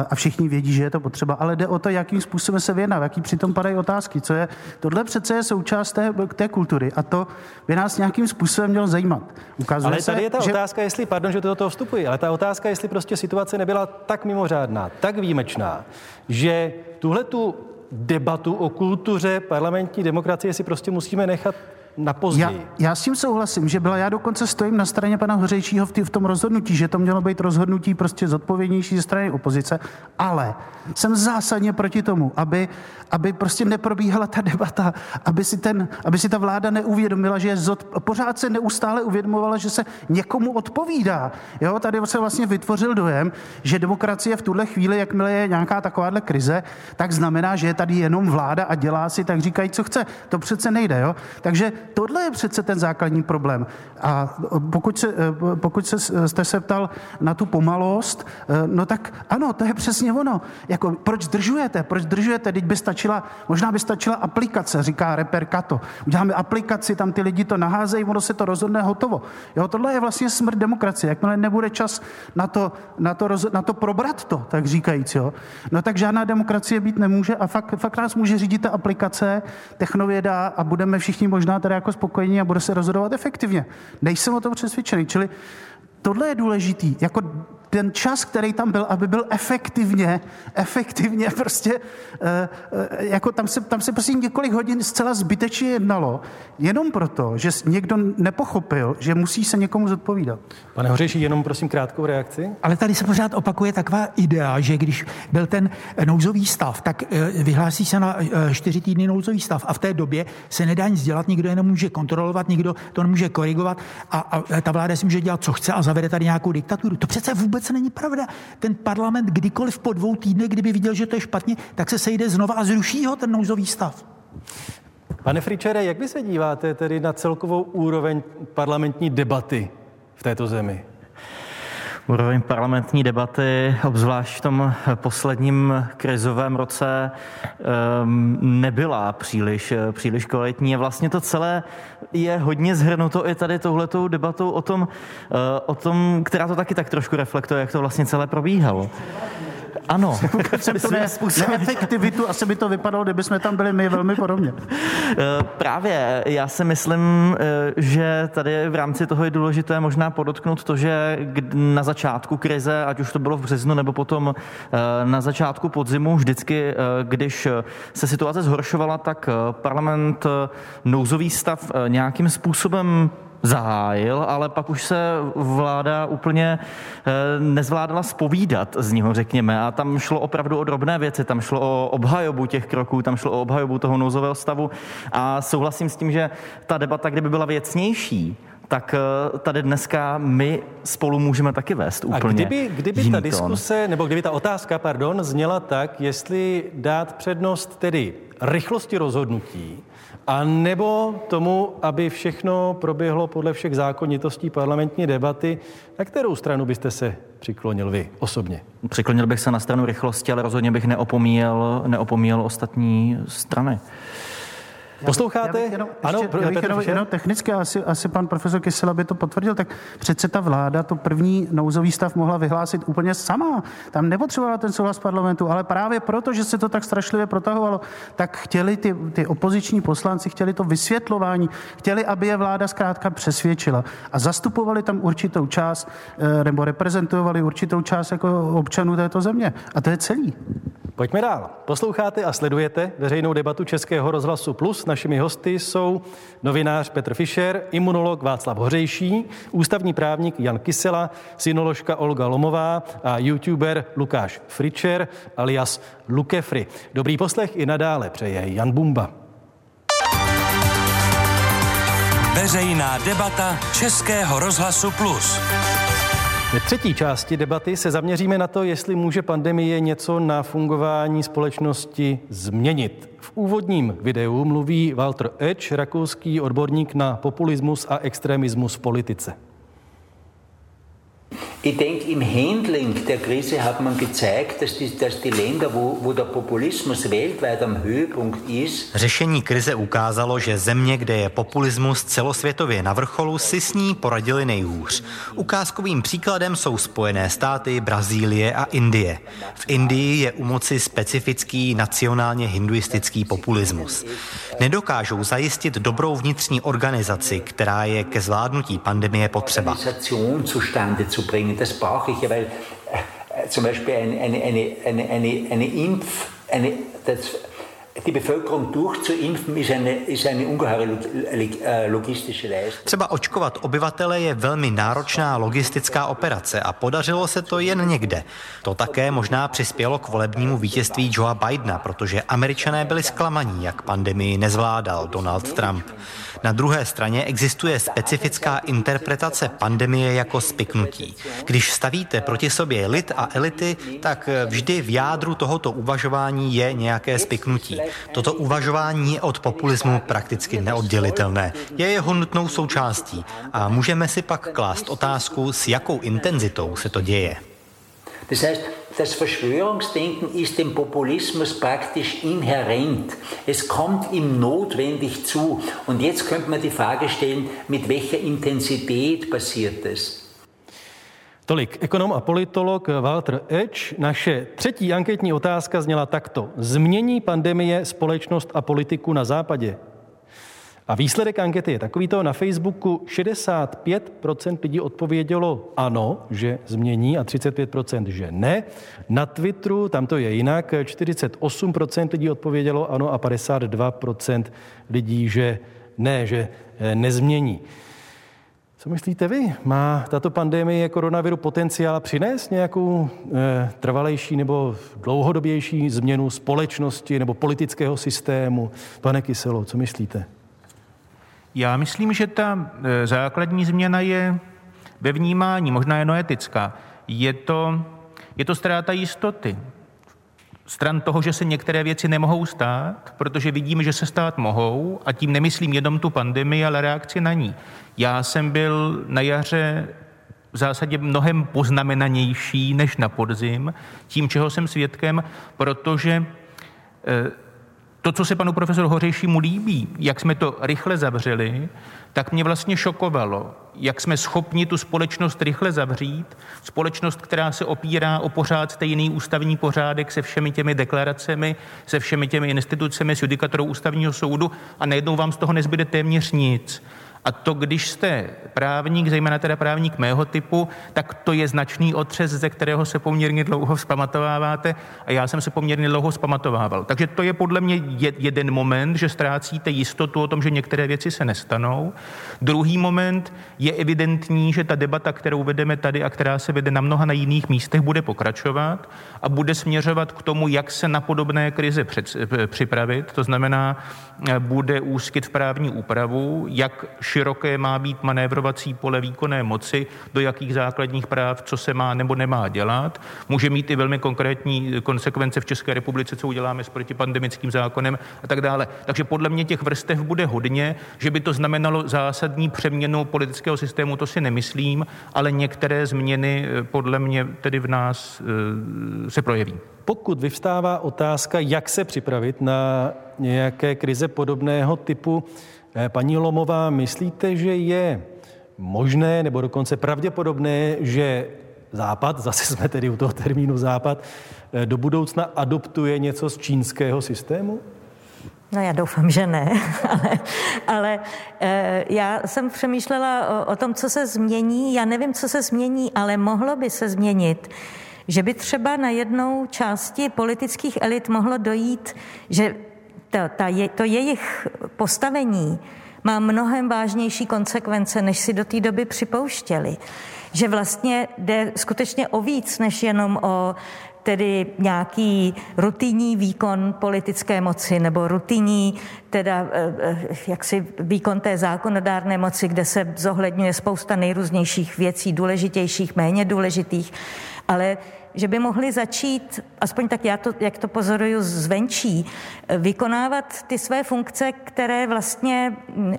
a všichni vědí, že je to potřeba, ale jde o to, jakým způsobem se vědná, jaký přitom padají otázky, co je, tohle přece je součást té, té kultury a to by nás nějakým způsobem mělo. Ukazuje ale tady je ta že... otázka, jestli, pardon, že do toho vstupuji, ale ta otázka, jestli prostě situace nebyla tak mimořádná, tak výjimečná, že tuhle tu debatu o kultuře parlamentní demokracie si prostě musíme nechat na později. Já, já s tím souhlasím, že byla, já dokonce stojím na straně pana Hořejčího v, tý, v tom rozhodnutí, že to mělo být rozhodnutí prostě zodpovědnější ze strany opozice, ale jsem zásadně proti tomu, aby, aby prostě neprobíhala ta debata, aby si, ten, aby si ta vláda neuvědomila, že je zod, pořád se neustále uvědomovala, že se někomu odpovídá. Jo, tady se vlastně vytvořil dojem, že demokracie v tuhle chvíli, jakmile je nějaká takováhle krize, tak znamená, že je tady jenom vláda a dělá si, tak říkají, co chce. To přece nejde. Jo? Takže tohle je přece ten základní problém. A pokud, se, pokud se, jste se ptal na tu pomalost, no tak ano, to je přesně ono. Jako, proč zdržujete? Proč zdržujete? Teď by stačila, možná by stačila aplikace, říká reper Kato. Uděláme aplikaci, tam ty lidi to naházejí, ono se to rozhodne hotovo. Jo, tohle je vlastně smrt demokracie. Jakmile nebude čas na to, na to, roz, na to probrat to, tak říkajíc, jo. No tak žádná demokracie být nemůže a fakt, fakt nás může řídit ta aplikace, technověda a budeme všichni možná teda jako spokojení a bude se rozhodovat efektivně. Nejsem o tom přesvědčený. Čili tohle je důležitý. Jako ten čas, který tam byl, aby byl efektivně, efektivně prostě, eh, eh, jako tam se, tam se prostě několik hodin zcela zbytečně jednalo, jenom proto, že někdo nepochopil, že musí se někomu zodpovídat. Pane Hořejší, jenom prosím krátkou reakci. Ale tady se pořád opakuje taková idea, že když byl ten nouzový stav, tak eh, vyhlásí se na čtyři týdny nouzový stav a v té době se nedá nic dělat, nikdo je nemůže kontrolovat, nikdo to nemůže korigovat a, a ta vláda si může dělat, co chce a zavede tady nějakou diktaturu. To přece vůbec vůbec není pravda. Ten parlament kdykoliv po dvou týdnech, kdyby viděl, že to je špatně, tak se sejde znova a zruší ho ten nouzový stav. Pane Fričere, jak vy se díváte tedy na celkovou úroveň parlamentní debaty v této zemi? Úroveň parlamentní debaty, obzvlášť v tom posledním krizovém roce, ehm, nebyla příliš, příliš kvalitní. Vlastně to celé je hodně zhrnuto i tady touhletou debatou o tom, eh, o tom, která to taky tak trošku reflektuje, jak to vlastně celé probíhalo. Ano. Neefektivitu, asi by to vypadalo, kdyby jsme tam byli my velmi podobně. Eh, právě, já si myslím, eh, že tady v rámci toho je důležité možná podotknout to, že na začátku krize, ať už to bylo v březnu nebo potom eh, na začátku podzimu, vždycky, když se situace zhoršovala, tak parlament nouzový stav nějakým způsobem zahájil, ale pak už se vláda úplně eh, nezvládala spovídat z něho, řekněme. A tam šlo opravdu o drobné věci, tam šlo o obhajobu těch kroků, tam šlo o obhajobu toho nouzového stavu. A souhlasím s tím, že ta debata, kdyby byla věcnější, tak eh, tady dneska my spolu můžeme taky vést úplně A kdyby, kdyby ta diskuse, nebo kdyby ta otázka, pardon, zněla tak, jestli dát přednost tedy rychlosti rozhodnutí, a nebo tomu, aby všechno proběhlo podle všech zákonitostí parlamentní debaty, na kterou stranu byste se přiklonil vy osobně? Přiklonil bych se na stranu rychlosti, ale rozhodně bych neopomíjel, neopomíjel ostatní strany. Posloucháte? Já bych jenom, ano, ještě, já bych jenom, jenom technicky, asi, asi pan profesor Kysela by to potvrdil, tak přece ta vláda to první nouzový stav mohla vyhlásit úplně sama. Tam nepotřebovala ten souhlas parlamentu, ale právě proto, že se to tak strašlivě protahovalo, tak chtěli ty, ty opoziční poslanci, chtěli to vysvětlování, chtěli, aby je vláda zkrátka přesvědčila. A zastupovali tam určitou část, eh, nebo reprezentovali určitou část jako občanů této země. A to je celý. Pojďme dál. Posloucháte a sledujete veřejnou debatu Českého rozhlasu Plus. Našimi hosty jsou novinář Petr Fischer, imunolog Václav Hořejší, ústavní právník Jan Kysela, synoložka Olga Lomová a youtuber Lukáš Fritcher alias Lukefry. Dobrý poslech i nadále přeje Jan Bumba. Veřejná debata Českého rozhlasu Plus. Ve třetí části debaty se zaměříme na to, jestli může pandemie něco na fungování společnosti změnit. V úvodním videu mluví Walter Edge, rakouský odborník na populismus a extremismus v politice. Ich denke, im Handling der Krise hat man gezeigt, dass die, dass die Länder, wo, wo der Populismus weltweit am Höhepunkt ist. Řešení krize ukázalo, že země, kde je populismus celosvětově na vrcholu, si s ní poradili nejhůř. Ukázkovým příkladem jsou Spojené státy, Brazílie a Indie. V Indii je u moci specifický nacionálně hinduistický populismus. Nedokážou zajistit dobrou vnitřní organizaci, která je ke zvládnutí pandemie potřeba. Das brauche ich ja, weil äh, zum Beispiel eine, eine, eine, eine, eine Impf, eine, das, die Bevölkerung durchzuimpfen ist eine, ist eine ungeheure äh, logistische Leistung. Třeba očkovat obyvatele je velmi náročná logistická operace a podařilo se to jen někde. To také možná přispělo k volebnímu vítězství Joea Bidena, protože američané byli zklamaní, jak pandemii nezvládal Donald Trump. Na druhé straně existuje specifická interpretace pandemie jako spiknutí. Když stavíte proti sobě lid a elity, tak vždy v jádru tohoto uvažování je nějaké spiknutí. Toto uvažování je od populismu prakticky neoddělitelné. Je jeho nutnou součástí a můžeme si pak klást otázku, s jakou intenzitou se to děje. Das heißt, das Verschwörungsdenken ist dem Populismus praktisch inhärent. Es kommt ihm notwendig zu. Und jetzt könnte man die Frage stellen, mit welcher Intensität passiert das? Tolik ekonom a politolog Walter Edge. Naše třetí anketní otázka zněla takto. Změní pandemie společnost a politiku na západě? A výsledek ankety je takovýto. Na Facebooku 65% lidí odpovědělo ano, že změní a 35% že ne. Na Twitteru, tam to je jinak, 48% lidí odpovědělo ano a 52% lidí, že ne, že eh, nezmění. Co myslíte vy? Má tato pandemie koronaviru potenciál přinést nějakou e, trvalejší nebo dlouhodobější změnu společnosti nebo politického systému? Pane Kyselo, co myslíte? Já myslím, že ta e, základní změna je ve vnímání, možná jenom etická. Je to, je to ztráta jistoty. Stran toho, že se některé věci nemohou stát, protože vidíme, že se stát mohou, a tím nemyslím jenom tu pandemii, ale reakci na ní. Já jsem byl na jaře v zásadě mnohem poznamenanější než na podzim, tím, čeho jsem svědkem, protože e, to, co se panu profesoru Hořejšímu líbí, jak jsme to rychle zavřeli, tak mě vlastně šokovalo, jak jsme schopni tu společnost rychle zavřít. Společnost, která se opírá o pořád stejný ústavní pořádek se všemi těmi deklaracemi, se všemi těmi institucemi, s judikatorou ústavního soudu a najednou vám z toho nezbyde téměř nic. A to, když jste právník, zejména teda právník mého typu, tak to je značný otřes, ze kterého se poměrně dlouho vzpamatováváte a já jsem se poměrně dlouho vzpamatovával. Takže to je podle mě jeden moment, že ztrácíte jistotu o tom, že některé věci se nestanou. Druhý moment je evidentní, že ta debata, kterou vedeme tady a která se vede na mnoha na jiných místech, bude pokračovat a bude směřovat k tomu, jak se na podobné krize připravit. To znamená, bude úskyt v právní úpravu, jak široké má být manévrovací pole výkonné moci, do jakých základních práv, co se má nebo nemá dělat. Může mít i velmi konkrétní konsekvence v České republice, co uděláme s protipandemickým zákonem a tak dále. Takže podle mě těch vrstev bude hodně, že by to znamenalo zásadní přeměnu politického systému, to si nemyslím, ale některé změny eh, podle mě tedy v nás eh, se projeví. Pokud vyvstává otázka, jak se připravit na nějaké krize podobného typu, paní Lomová, myslíte, že je možné nebo dokonce pravděpodobné, že Západ, zase jsme tedy u toho termínu Západ, eh, do budoucna adoptuje něco z čínského systému? No já doufám, že ne, ale, ale e, já jsem přemýšlela o, o tom, co se změní. Já nevím, co se změní, ale mohlo by se změnit, že by třeba na jednou části politických elit mohlo dojít, že to, ta je, to jejich postavení má mnohem vážnější konsekvence, než si do té doby připouštěli. Že vlastně jde skutečně o víc, než jenom o tedy nějaký rutinní výkon politické moci nebo rutinní teda eh, eh, jaksi výkon té zákonodárné moci, kde se zohledňuje spousta nejrůznějších věcí, důležitějších, méně důležitých, ale že by mohli začít, aspoň tak já to, jak to pozoruju zvenčí, vykonávat ty své funkce, které vlastně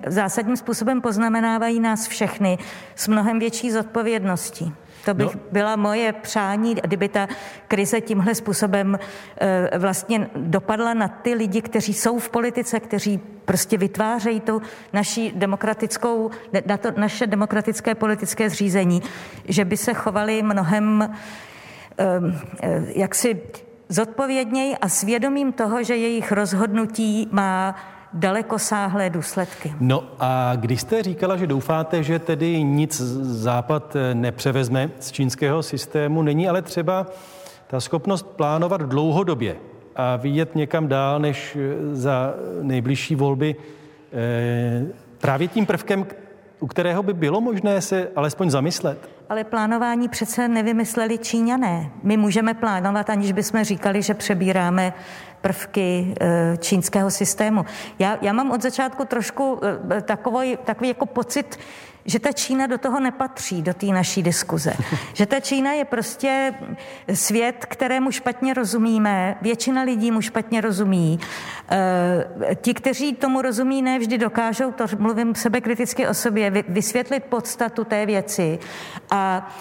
zásadním způsobem poznamenávají nás všechny s mnohem větší zodpovědností. To bych no. byla moje přání, kdyby ta krize tímhle způsobem e, vlastně dopadla na ty lidi, kteří jsou v politice, kteří prostě vytvářejí tu naší demokratickou, na to naše demokratické politické zřízení, že by se chovali mnohem eh, jaksi zodpovědněji a svědomím toho, že jejich rozhodnutí má dalekosáhlé důsledky. No a když jste říkala, že doufáte, že tedy nic Západ eh, nepřevezme z čínského systému, není ale třeba ta schopnost plánovat dlouhodobě a vyjet někam dál než eh, za nejbližší volby právě tím prvkem, u kterého by bylo možné se alespoň zamyslet? Ale plánování přece nevymysleli Číňané. My můžeme plánovat, aniž bychom říkali, že přebíráme prvky eh, čínského systému. Já, já mám od začátku trošku eh, takový, takový jako pocit, že ta Čína do toho nepatří, do té naší diskuze. Že ta Čína je prostě svět, kterému špatně rozumíme, většina lidí mu špatně rozumí. E, ti, kteří tomu rozumí, ne vždy dokážou, to mluvím sebekriticky o sobě, vysvětlit podstatu té věci. A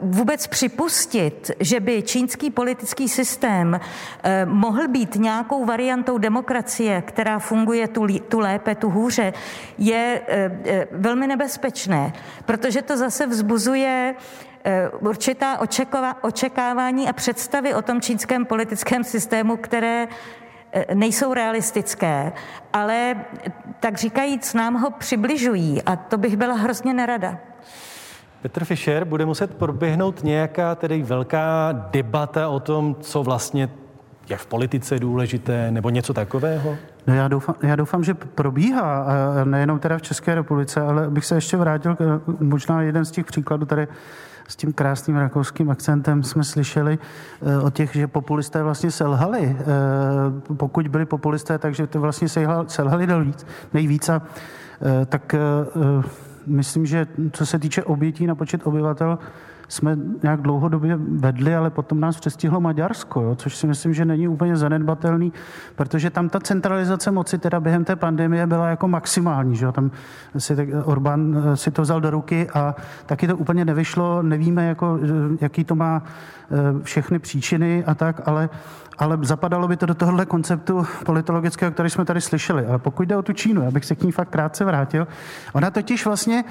vůbec připustit, že by čínský politický systém eh, mohl být nějakou variantou demokracie, která funguje tu, tu lépe, tu hůře, je eh, velmi nebezpečné, protože to zase vzbuzuje určitá očekávání a představy o tom čínském politickém systému, které nejsou realistické, ale tak říkajíc nám ho přibližují a to bych byla hrozně nerada. Petr Fischer bude muset proběhnout nějaká tedy velká debata o tom, co vlastně je v politice důležité, nebo něco takového? No já, doufám, já doufám, že probíhá, nejenom teda v České republice, ale bych se ještě vrátil, k, možná jeden z těch příkladů tady s tím krásným rakouským akcentem jsme slyšeli eh, o těch, že populisté vlastně selhali. Eh, pokud byli populisté, takže to vlastně selhali nejvíc a eh, tak myslím, že co se týče obětí na počet obyvatel, jsme nějak dlouhodobě vedli, ale potom nás přestihlo Maďarsko, jo, což si myslím, že není úplně zanedbatelný, protože tam ta centralizace moci teda během té pandemie byla jako maximální. Že jo. Tam si tak, Orbán eh, si to vzal do ruky a taky to úplně nevyšlo, nevíme, jako, jaký to má eh, všechny příčiny a tak, ale ale zapadalo by to do tohohle konceptu politologického, který jsme tady slyšeli. Ale pokud jde o tu Čínu, já bych se k ní fakt krátce vrátil, ona totiž vlastně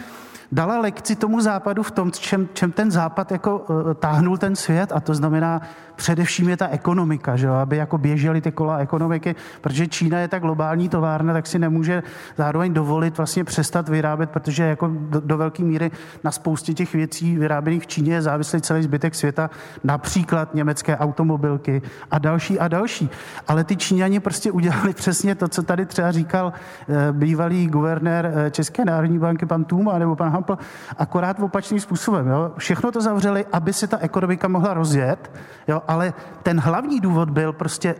dala lekci tomu západu v tom, čem, čem ten západ jako uh, táhnul ten svět a to znamená především je ta ekonomika, že aby jako běžely ty kola ekonomiky, protože Čína je tak globální továrna, tak si nemůže zároveň dovolit vlastně přestat vyrábět, protože jako do, do velké míry na spoustě těch věcí vyráběných v Číně je závislý celý zbytek světa, například německé automobilky a další a další. Ale ty Číňani prostě udělali přesně to, co tady třeba říkal eh, bývalý guvernér eh, České národní banky pan Tuma nebo pan Hampel, akorát opačným způsobem. Jo. Všechno to zavřeli, aby se ta ekonomika mohla rozjet, jo, ale ten hlavní důvod byl prostě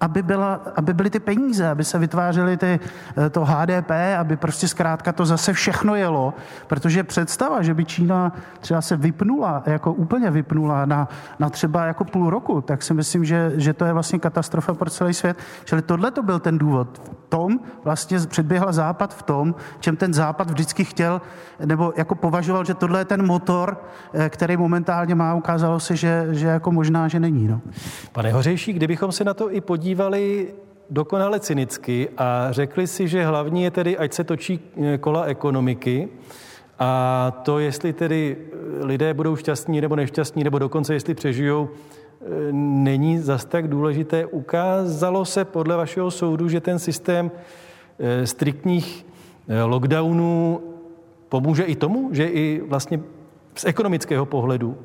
aby, byla, aby byly ty peníze, aby se vytvářely ty, eh, to HDP, aby prostě zkrátka to zase všechno jelo, protože představa, že by Čína třeba se vypnula, jako úplně vypnula na, na třeba jako půl roku, tak si myslím, že, že to je vlastně katastrofa pro celý svět. Čili tohle to byl ten důvod. V tom vlastně předběhla Západ v tom, čem ten Západ vždycky chtěl, nebo jako považoval, že tohle je ten motor, eh, který momentálně má, ukázalo se, že, že jako možná, že není. No. Pane Hořejší, kdybychom se na to i podívali, podívali dokonale cynicky a řekli si, že hlavní je tedy, ať se točí eh, kola ekonomiky, a to, jestli tedy eh, lidé budou šťastní nebo nešťastní, nebo dokonce jestli přežijou, eh, není zas tak důležité. Ukázalo se podle vašeho soudu, že ten systém striktních lockdownů pomůže i tomu, že i vlastně z ekonomického pohledu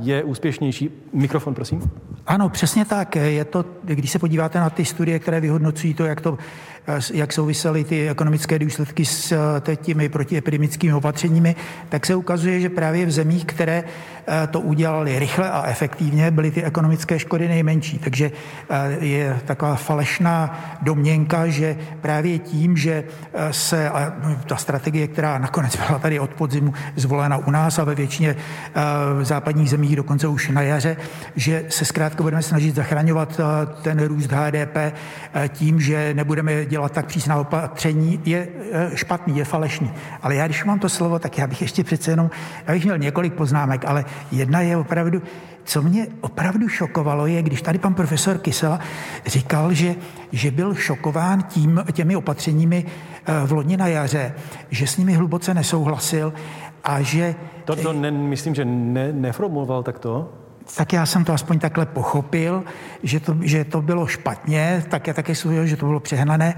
je úspěšnější. Mikrofon, prosím. Ano, přesně tak. Je to, když se podíváte na ty studie, které vyhodnocují to, jak, to, jak souvisely ty ekonomické důsledky s těmi protiepidemickými opatřeními, tak se ukazuje, že právě v zemích, které eh, to udělali rychle a efektivně, byly ty ekonomické škody nejmenší. Takže eh, je taková falešná domněnka, že právě tím, že eh, se a ta strategie, která nakonec byla tady od podzimu zvolena u nás a ve většině západních zemích dokonce už na jaře, že se zkrátka budeme snažit zachraňovat ten růst HDP tím, že nebudeme dělat tak přísná opatření, je špatný, je falešný. Ale já, když mám to slovo, tak já bych ještě přece jenom, já bych měl několik poznámek, ale jedna je opravdu, co mě opravdu šokovalo, je, když tady pan profesor Kysela říkal, že, že byl šokován tím, těmi opatřeními v loni na jaře, že s nimi hluboce nesouhlasil a že... To, to ne, myslím, že ne, neformuloval takto tak já jsem to aspoň takhle pochopil, že to, že to bylo špatně, tak já také slyšel, že to bylo přehnané.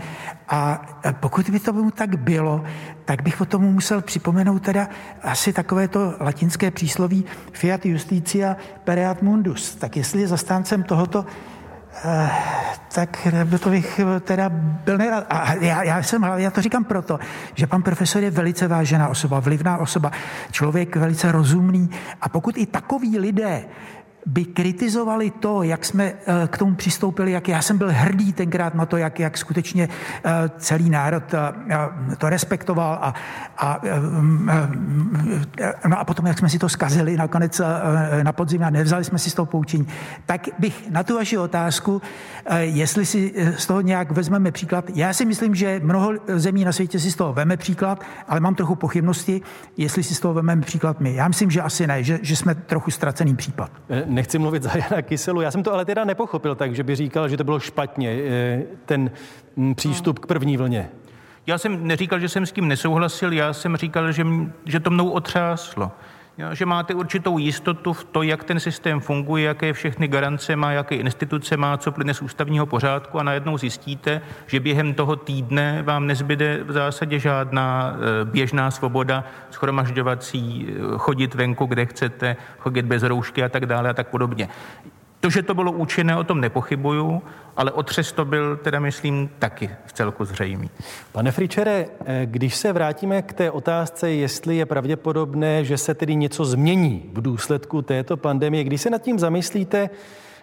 A pokud by to tomu tak bylo, tak bych o tomu musel připomenout teda asi takové to latinské přísloví fiat justitia pereat mundus. Tak jestli je zastáncem tohoto Uh, tak to bych teda byl nerad. A já, já, jsem, já to říkám proto, že pan profesor je velice vážená osoba, vlivná osoba, člověk velice rozumný a pokud i takoví lidé by kritizovali to, jak jsme eh, k tomu přistoupili, jak já jsem byl hrdý tenkrát na to, jak, jak skutečně eh, celý národ eh, to respektoval a, a, no a potom, jak jsme si to zkazili nakonec na podzim a nevzali jsme si z toho poučení, tak bych na tu vaši otázku, jestli si z toho nějak vezmeme příklad, já si myslím, že mnoho zemí na světě si z toho veme příklad, ale mám trochu pochybnosti, jestli si z toho vememe příklad my. Já myslím, že asi ne, že, že jsme trochu ztracený případ nechci mluvit za Jana Kyselu. Já jsem to ale teda nepochopil tak, že by říkal, že to bylo špatně, eh, ten mm, přístup k první vlně. Já jsem neříkal, že jsem s tím nesouhlasil, já jsem říkal, že, že to mnou otřáslo. Jo, že máte určitou jistotu v to, jak ten systém funguje, jaké všechny garance má, jaké instituce má, co plyne z ústavního pořádku a najednou zjistíte, že během toho týdne vám nezbyde v zásadě žádná eh, běžná svoboda schromažďovací, eh, chodit venku, kde chcete, chodit bez roušky a tak dále a tak podobně. To, že to bylo účinné, o tom nepochybuju, ale otřes to byl teda, myslím, taky v celku zřejmý. Pane Fričere, eh, když se vrátíme k té otázce, jestli je pravděpodobné, že se tedy něco změní v důsledku této pandemie, když se nad tím zamyslíte,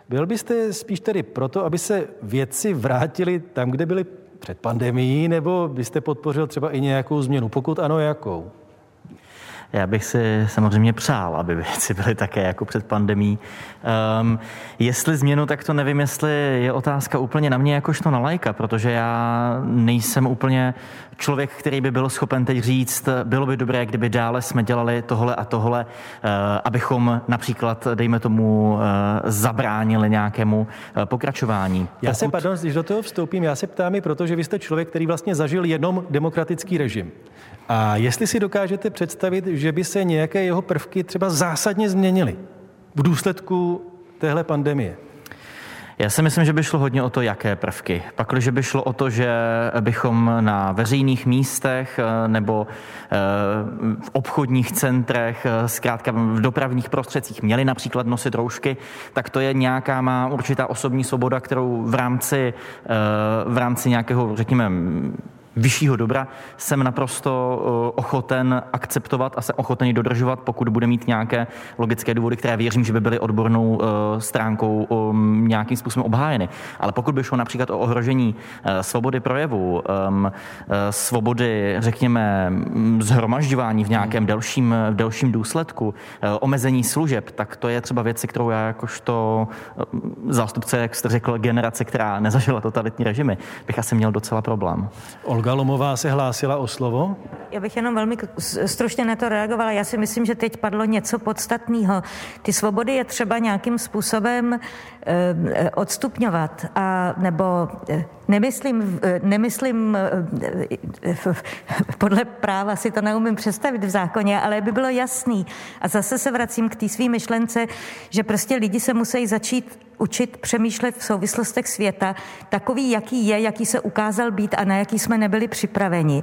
byl byste spíš tedy proto, aby se věci vrátily tam, kde byly před pandemií, nebo byste podpořil třeba i nějakou změnu? Pokud ano, jakou? Já bych si samozřejmě přál, aby věci byly také jako před pandemí. Um, jestli změnu, tak to nevím, jestli je otázka úplně na mě jakožto na lajka, protože já nejsem úplně člověk, který by byl schopen teď říct, bylo by dobré, kdyby dále jsme dělali tohle a tohle, uh, abychom například, dejme tomu, uh, zabránili nějakému uh, pokračování. Já Pokud... se, pardon, když do toho vstoupím, já se ptám i proto, že vy jste člověk, který vlastně zažil jenom demokratický režim. A jestli si dokážete představit, že by se nějaké jeho prvky třeba zásadně změnily v důsledku téhle pandemie? Já si myslím, že by šlo hodně o to, jaké prvky. Pak, když by šlo o to, že bychom na veřejných místech eh, nebo eh, v obchodních centrech, eh, zkrátka v dopravních prostředcích měli například nosit roušky, tak to je nějaká má určitá osobní svoboda, kterou v rámci, v rámci nějakého, řekněme, vyššího dobra jsem naprosto eh, ochoten akceptovat a jsem ochoten ji dodržovat, pokud bude mít nějaké logické důvody, které věřím, že by byly odbornou eh, stránkou um, nějakým způsobem obhájeny. Ale pokud by šlo například o ohrožení eh, svobody projevu, um, svobody, řekněme, mm, zhromažďování v nějakém delším, v delším důsledku, omezení služeb, tak to je třeba věci, kterou já jakožto zástupce, jak jste řekl, generace, která nezažila totalitní režimy, bych asi měl docela problém. Olga Lomová se hlásila o slovo. Já bych jenom velmi stručně na to reagovala. Já si myslím, že teď padlo něco podstatného. Ty svobody je třeba nějakým způsobem eh, odstupňovat, a, nebo eh, Nemyslím, eh, nemyslím, podle práva si to neumím představit v zákoně, ale by bylo jasný. A zase se vracím k té své myšlence, že prostě lidi se musí začít učit přemýšlet v souvislostech světa, takový, jaký je, jaký se ukázal být a na jaký jsme nebyli připraveni.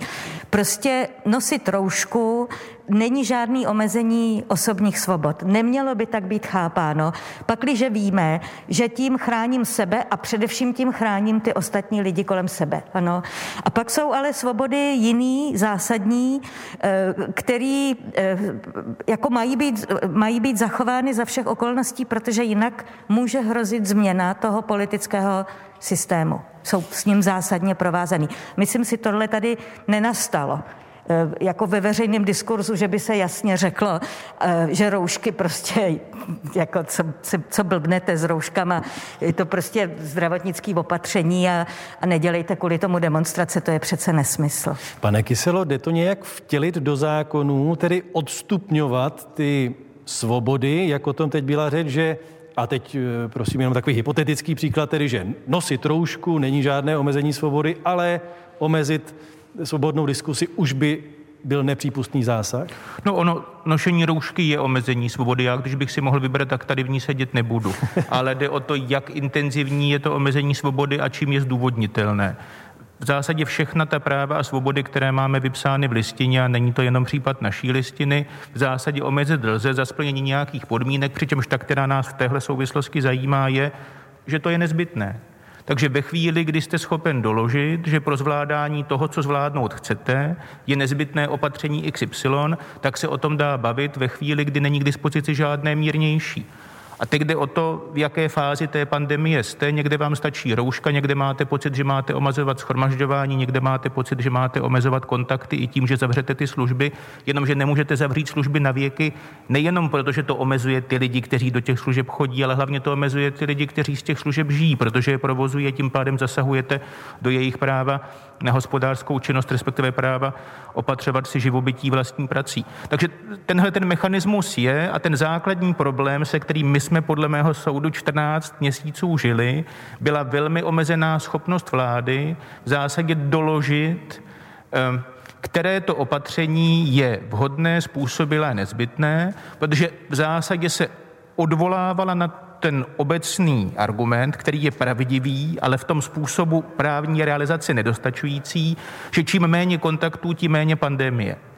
Prostě nosit roušku, není žádný omezení osobních svobod. Nemělo by tak být chápáno, pakliže víme, že tím chráním sebe a především tím chráním ty ostatní lidi kolem sebe. Ano. A pak jsou ale svobody jiný, zásadní, eh, který eh, jako mají být, mají být zachovány za všech okolností, protože jinak může hrozit změna toho politického systému. Jsou s ním zásadně provázaný. Myslím si, tohle tady nenastalo. Eh, jako ve veřejném diskurzu, že by se jasně řeklo, eh, že roušky prostě, jako co, co blbnete s rouškama, je to prostě zdravotnický opatření a, a nedělejte kvůli tomu demonstrace, to je přece nesmysl. Pane Kyselo, jde to nějak vtělit do zákonů, tedy odstupňovat ty svobody, jak o tom teď byla řeč, že a teď eh, prosím jenom takový hypotetický příklad, tedy že nosit roušku není žádné omezení svobody, ale omezit svobodnou diskusi už by byl nepřípustný zásah? No ono, nošení roušky je omezení svobody. Já když bych si mohl vybrat, tak tady v ní sedět nebudu. Ale jde o to, jak intenzivní je to omezení svobody a čím je zdůvodnitelné. V zásadě všechna ta práva a svobody, které máme vypsány v listině, a není to jenom případ naší listiny, v zásadě omezit lze za splnění nějakých podmínek, přičemž ta, která nás v téhle souvislosti zajímá, je, že to je nezbytné. Takže ve chvíli, kdy jste schopen doložit, že pro zvládání toho, co zvládnout chcete, je nezbytné opatření XY, tak se o tom dá bavit ve chvíli, kdy není k dispozici žádné mírnější. A teď jde o to, v jaké fázi té pandemie jste. Někde vám stačí rouška, někde máte pocit, že máte omezovat schromažďování, někde máte pocit, že máte omezovat kontakty i tím, že zavřete ty služby, jenomže nemůžete zavřít služby na věky, nejenom proto, že to omezuje ty lidi, kteří do těch služeb chodí, ale hlavně to omezuje ty lidi, kteří z těch služeb žijí, protože je provozuje, tím pádem zasahujete do jejich práva na hospodářskou činnost, respektive práva opatřovat si živobytí vlastní prací. Takže tenhle ten mechanismus je a ten základní problém, se kterým my jsme podle mého soudu 14 měsíců žili, byla velmi omezená schopnost vlády v zásadě doložit, ehm, které to opatření je vhodné, způsobilé, nezbytné, protože v zásadě se odvolávala na ten obecný argument, který je pravdivý, ale v tom způsobu právní realizace nedostačující, že čím méně kontaktů, tím méně pandemie.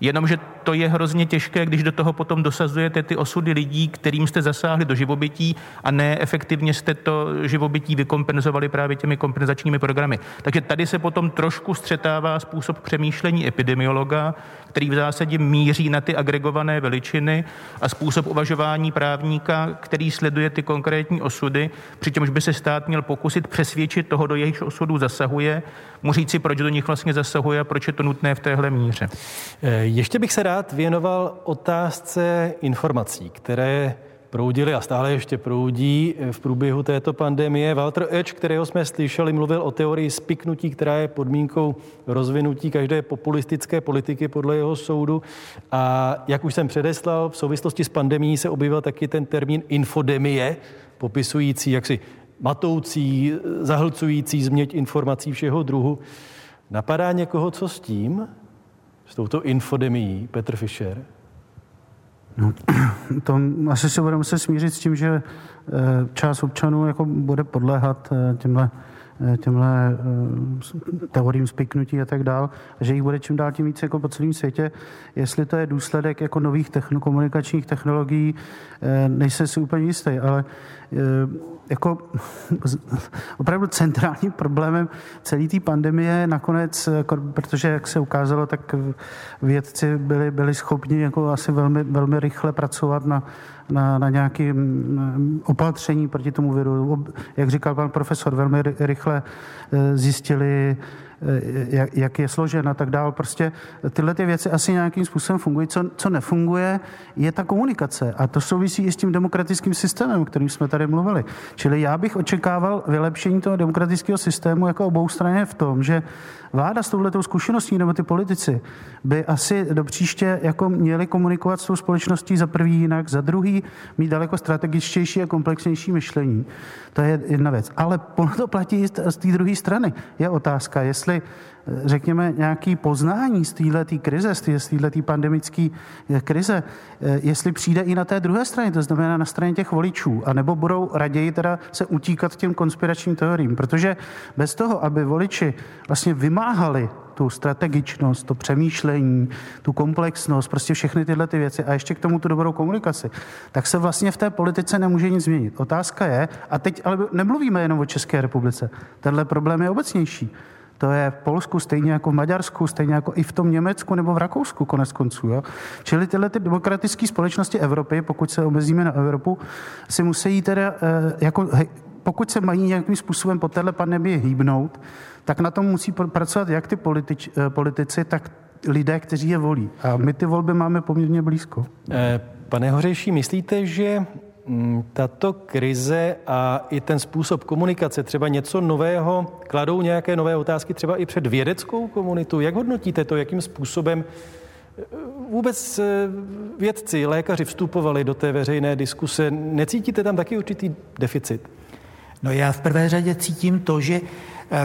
Jenomže to je hrozně těžké, když do toho potom dosazujete ty osudy lidí, kterým jste zasáhli do živobytí a ne efektivně jste to živobytí vykompenzovali právě těmi kompenzačními programy. Takže tady se potom trošku střetává způsob přemýšlení epidemiologa, který v zásadě míří na ty agregované veličiny a způsob uvažování právníka, který sleduje ty konkrétní osudy, přičemž by se stát měl pokusit přesvědčit toho, do jejich osudů zasahuje, mu říci, proč do nich vlastně zasahuje a proč je to nutné v téhle míře. Ještě bych se rád věnoval otázce informací, které proudili a stále ještě proudí v průběhu této pandemie. Walter Edge, kterého jsme slyšeli, mluvil o teorii spiknutí, která je podmínkou rozvinutí každé populistické politiky podle jeho soudu. A jak už jsem předeslal, v souvislosti s pandemí se objevil taky ten termín infodemie, popisující jaksi matoucí, zahlcující změť informací všeho druhu. Napadá někoho, co s tím? S touto infodemií, Petr Fischer? No, to asi se bude muset smířit s tím, že eh, část občanů jako bude podléhat eh, těmhle Eh, těmhle teoriím spiknutí a tak dál, že jich bude čím dál tím více jako po celém světě. Jestli to je důsledek jako nových techno, komunikačních technologií, nejsem si úplně jistý, ale jako opravdu centrálním problémem celé té pandemie nakonec, jako, protože jak se ukázalo, tak vědci byli, byli schopni jako asi velmi, velmi rychle pracovat na na, na nějaké mm, opatření proti tomu viru. Jak říkal pan profesor, velmi rychle eh, zjistili, eh, jak, jak je složen a tak dále. Prostě tyhle ty věci asi nějakým způsobem fungují. Co, co nefunguje, je ta komunikace. A to souvisí i s tím demokratickým systémem, o kterým jsme tady mluvili. Čili já bych očekával vylepšení toho demokratického systému jako obou straně v tom, že vláda s touhletou zkušeností nebo ty politici by asi do příště jako měli komunikovat s tou společností za prvý jinak, za druhý mít daleko strategičtější a komplexnější myšlení. To je jedna věc. Ale to platí z té druhé strany. Je otázka, jestli jestli řekněme, nějaký poznání z této krize, z této pandemické eh, krize, eh, jestli přijde i na té druhé straně, to znamená na straně těch voličů, anebo budou raději teda se utíkat těm konspiračním teoriím, protože bez toho, aby voliči vlastně vymáhali tu strategičnost, to přemýšlení, tu komplexnost, prostě všechny tyhle ty věci a ještě k tomu tu dobrou komunikaci, tak se vlastně v té politice nemůže nic změnit. Otázka je, a teď ale nemluvíme jenom o České republice, tenhle problém je obecnější. To je v Polsku stejně jako v Maďarsku, stejně jako i v tom Německu nebo v Rakousku konec konců. Jo? Čili tyhle ty demokratické společnosti Evropy, pokud se omezíme na Evropu, si musí teda, eh, jako, pokud se mají nějakým způsobem po téhle pandemii hýbnout, tak na tom musí pracovat jak ty politič, eh, politici, tak lidé, kteří je volí. A my ty volby máme poměrně blízko. Eh, pane Hořejší, myslíte, že tato krize a i ten způsob komunikace, třeba něco nového, kladou nějaké nové otázky třeba i před vědeckou komunitu. Jak hodnotíte to, jakým způsobem eh, vůbec eh, vědci, lékaři vstupovali do té veřejné diskuse? Necítíte tam taky určitý deficit? No já v prvé řadě cítím to, že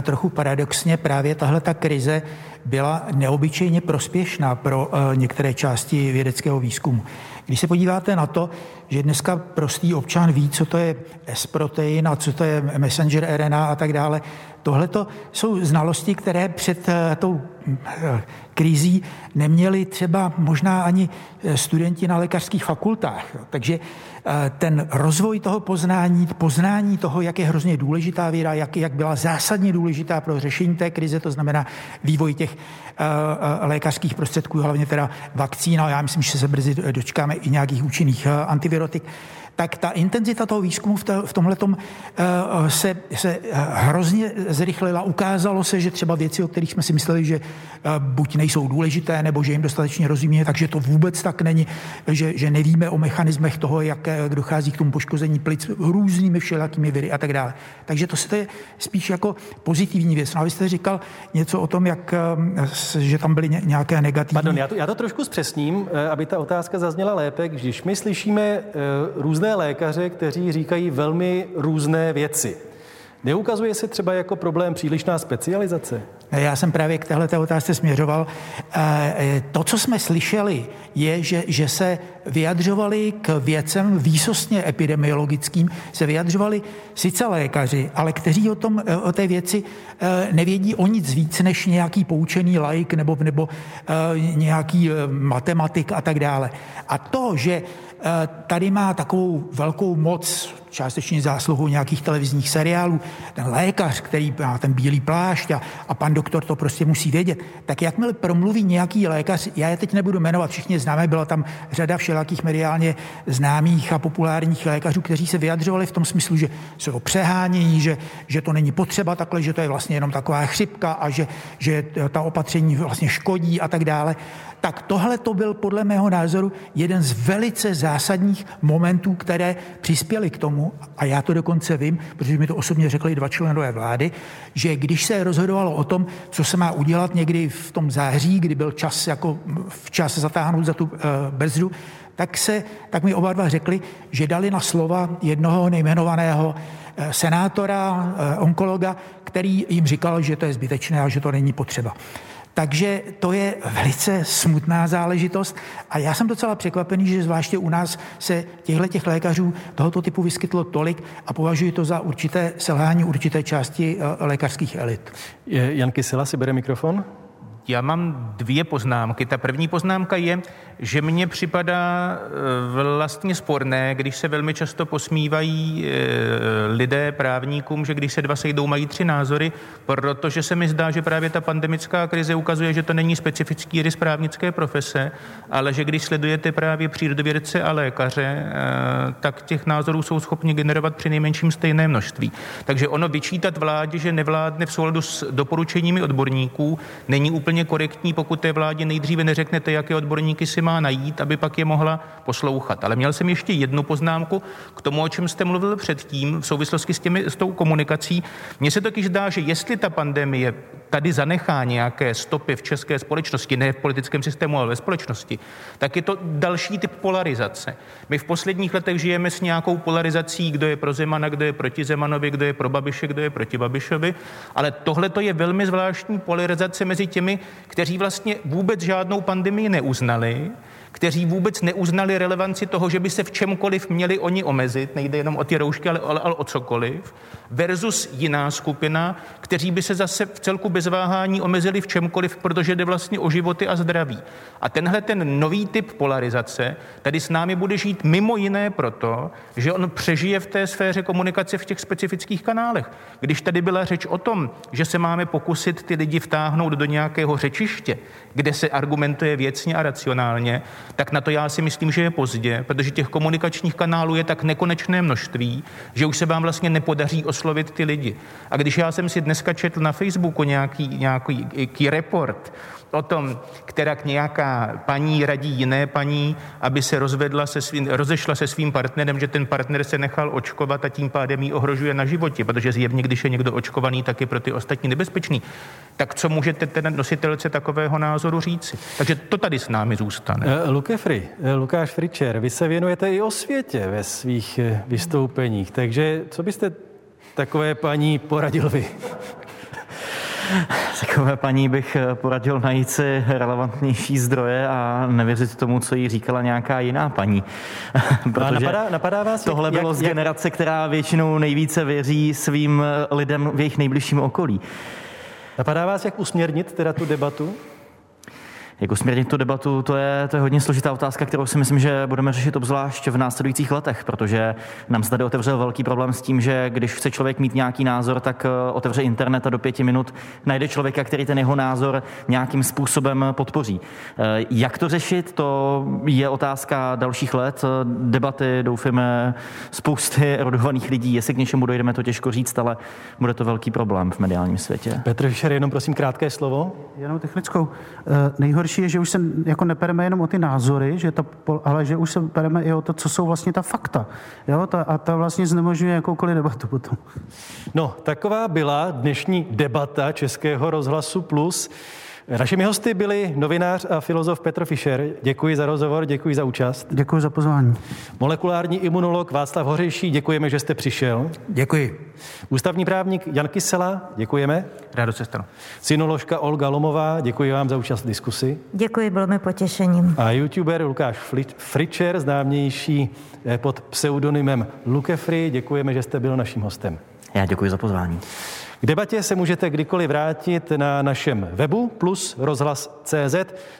trochu paradoxně právě tahle ta krize byla neobyčejně prospěšná pro některé části vědeckého výzkumu. Když se podíváte na to, že dneska prostý občan ví, co to je S-protein a co to je messenger RNA a tak dále, tohle jsou znalosti, které před eh, tou eh, krizí neměli třeba možná ani eh, studenti na lékařských fakultách. Takže ten rozvoj toho poznání, poznání toho, jak je hrozně důležitá věda, jak, jak byla zásadně důležitá pro řešení té krize, to znamená vývoj těch lékařských prostředků, hlavně teda vakcín, a já myslím, že se brzy dočkáme i nějakých účinných antivirotik, tak ta intenzita toho výzkumu v, to, v tomhle uh, se, se hrozně zrychlila. Ukázalo se, že třeba věci, o kterých jsme si mysleli, že uh, buď nejsou důležité, nebo že jim dostatečně rozumíme, takže to vůbec tak není, že, že nevíme o mechanismech toho, jak dochází k tomu poškození plic různými všelakými viry a tak dále. Takže to, to je spíš jako pozitivní věc. No a vy jste říkal něco o tom, jak, že tam byly nějaké negativní... Pardon, já to, já to trošku zpřesním, aby ta otázka zazněla lépe. Když my slyšíme různé různé lékaře, kteří říkají velmi různé věci. Neukazuje se třeba jako problém přílišná specializace? Já jsem právě k téhle otázce směřoval. E, to, co jsme slyšeli, je, že, že se vyjadřovali k věcem výsostně epidemiologickým, se vyjadřovali sice lékaři, ale kteří o, tom, o té věci nevědí o nic víc než nějaký poučený laik nebo, nebo nějaký matematik a tak dále. A to, že Eh, tady má takovou velkou moc, částečně zásluhu nějakých televizních seriálů, ten lékař, který má ten bílý plášť a, a pan doktor to prostě musí vědět, tak jakmile promluví nějaký lékař, já je teď nebudu jmenovat, všichni známe, byla tam řada všelakých mediálně známých a populárních lékařů, kteří se vyjadřovali v tom smyslu, že o přehánění, že, že to není potřeba takhle, že to je vlastně jenom taková chřipka a že, že ta opatření vlastně škodí a tak dále tak tohle to byl podle mého názoru jeden z velice zásadních momentů, které přispěly k tomu, a já to dokonce vím, protože mi to osobně řekli dva členové vlády, že když se rozhodovalo o tom, co se má udělat někdy v tom září, kdy byl čas jako včas zatáhnout za tu uh, brzdu, tak, se, tak mi oba dva řekli, že dali na slova jednoho nejmenovaného eh, senátora, eh, onkologa, který jim říkal, že to je zbytečné a že to není potřeba. Takže to je velice smutná záležitost a já jsem docela překvapený, že zvláště u nás se těchto těch lékařů tohoto typu vyskytlo tolik a považuji to za určité selhání určité části eh, lékařských elit. Jan Kysela si bere mikrofon. Já mám dvě poznámky. Ta první poznámka je, že mně připadá eh, vlastně sporné, když se velmi často posmívají eh, lidé právníkům, že když se dva sejdou, mají tři názory, protože se mi zdá, že právě ta pandemická krize ukazuje, že to není specifický rys právnické profese, ale že když sledujete právě přírodovědce a lékaře, eh, tak těch názorů jsou schopni generovat při nejmenším stejné množství. Takže ono vyčítat vládě, že nevládne v souladu s doporučeními odborníků, není úplně úplně korektní, pokud té vládě nejdříve neřeknete, jaké odborníky si má najít, aby pak je mohla poslouchat. Ale měl jsem ještě jednu poznámku k tomu, o čem jste mluvil předtím v souvislosti s, těmi, s tou komunikací. Mně se totiž zdá, že jestli ta pandemie tady zanechá nějaké stopy v české společnosti, ne v politickém systému, ale ve společnosti, tak je to další typ polarizace. My v posledních letech žijeme s nějakou polarizací, kdo je pro Zemana, kdo je proti Zemanovi, kdo je pro Babiše, kdo je proti Babišovi, ale tohle to je velmi zvláštní polarizace mezi těmi, kteří vlastně vůbec žádnou pandemii neuznali, kteří vůbec neuznali relevanci toho, že by se v čemkoliv měli oni omezit, nejde jenom o ty roušky, ale, ale, ale o cokoliv, versus jiná skupina, kteří by se zase v celku bez váhání omezili v čemkoliv, protože jde vlastně o životy a zdraví. A tenhle ten nový typ polarizace tady s námi bude žít mimo jiné proto, že on přežije v té sféře komunikace v těch specifických kanálech. Když tady byla řeč o tom, že se máme pokusit ty lidi vtáhnout do nějakého řečiště, kde se argumentuje věcně a racionálně, tak na to já si myslím, že je pozdě, protože těch komunikačních kanálů je tak nekonečné množství, že už se vám vlastně nepodaří oslovit ty lidi. A když já jsem si dneska četl na Facebooku nějaký, nějaký, nějaký report o tom, která nějaká paní radí jiné paní, aby se rozvedla se svým, rozešla se svým partnerem, že ten partner se nechal očkovat a tím pádem ji ohrožuje na životě, protože zjevně, když je někdo očkovaný, tak je pro ty ostatní nebezpečný. Tak co můžete ten nositelce takového názoru říci? Takže to tady s námi zůstane. Luke Fri, uh, Lukáš Fričer, vy se věnujete i o světě ve svých uh, vystoupeních, takže co byste takové paní poradil vy? Takové paní bych eh, poradil najít si relevantnější zdroje a nevěřit tomu, co jí říkala nějaká jiná paní. Protože napadá, napadá vás, tohle jak, bylo jak, z generace, která většinou nejvíce věří svým eh, lidem v jejich nejbližším okolí. Napadá vás, jak usměrnit teda tu debatu? Jak usměrnit tu debatu, to je, to je hodně složitá otázka, kterou si myslím, že budeme řešit obzvlášť v následujících letech, protože nám tady otevřel velký problém s tím, že když chce člověk mít nějaký názor, tak eh, otevře internet a do pěti minut najde člověka, který ten jeho názor nějakým způsobem podpoří. Eh, jak to řešit, to je otázka dalších let, debaty, doufáme, spousty erudovaných lidí. Jestli k něčemu dojdeme, to těžko říct, ale bude to velký problém v mediálním světě. Petr Fischer, jenom prosím krátké slovo. Jenom technickou. Eh, nejhorší nejhorší je, že už se jako nepereme jenom o ty názory, že to, ale že už se pereme i o to, co jsou vlastně ta fakta. Jo? Ta, a ta vlastně znemožňuje jakoukoliv debatu potom. No, taková byla dnešní debata Českého rozhlasu Plus. Našimi hosty byli novinář a filozof Petr Fischer. Děkuji za rozhovor, děkuji za účast. Děkuji za pozvání. Molekulární imunolog Václav Hořejší, děkujeme, že jste přišel. Děkuji. Ústavní právník Jan Kysela, děkujeme. Rádo se stanu. Synoložka Olga Lomová, děkuji vám za účast v diskusi. Děkuji, bylo mi potěšením. A youtuber Lukáš Fričer, známější eh, pod pseudonymem Lukefri, děkujeme, že jste byl naším hostem. Já děkuji za pozvání. K debatě se můžete kdykoliv vrátit na našem webu plus rozhlas.cz.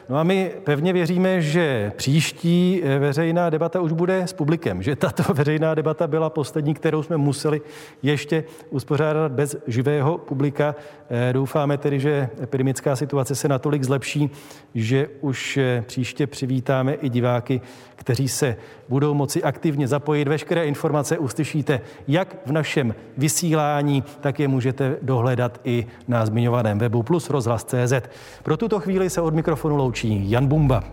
No a my pevně věříme, že příští eh, veřejná debata už bude s publikem, že tato veřejná debata byla poslední, kterou jsme museli ještě uspořádat bez živého publika. Eh, doufáme tedy, že epidemická situace se natolik zlepší, že už eh, příště přivítáme i diváky, kteří se budou moci aktivně zapojit. Veškeré informace uslyšíte jak v našem vysílání, tak je můžete dohledat i na zmiňovaném webu plus rozhlas.cz. Pro tuto chvíli se od mikrofonu loučí Jan Bumba.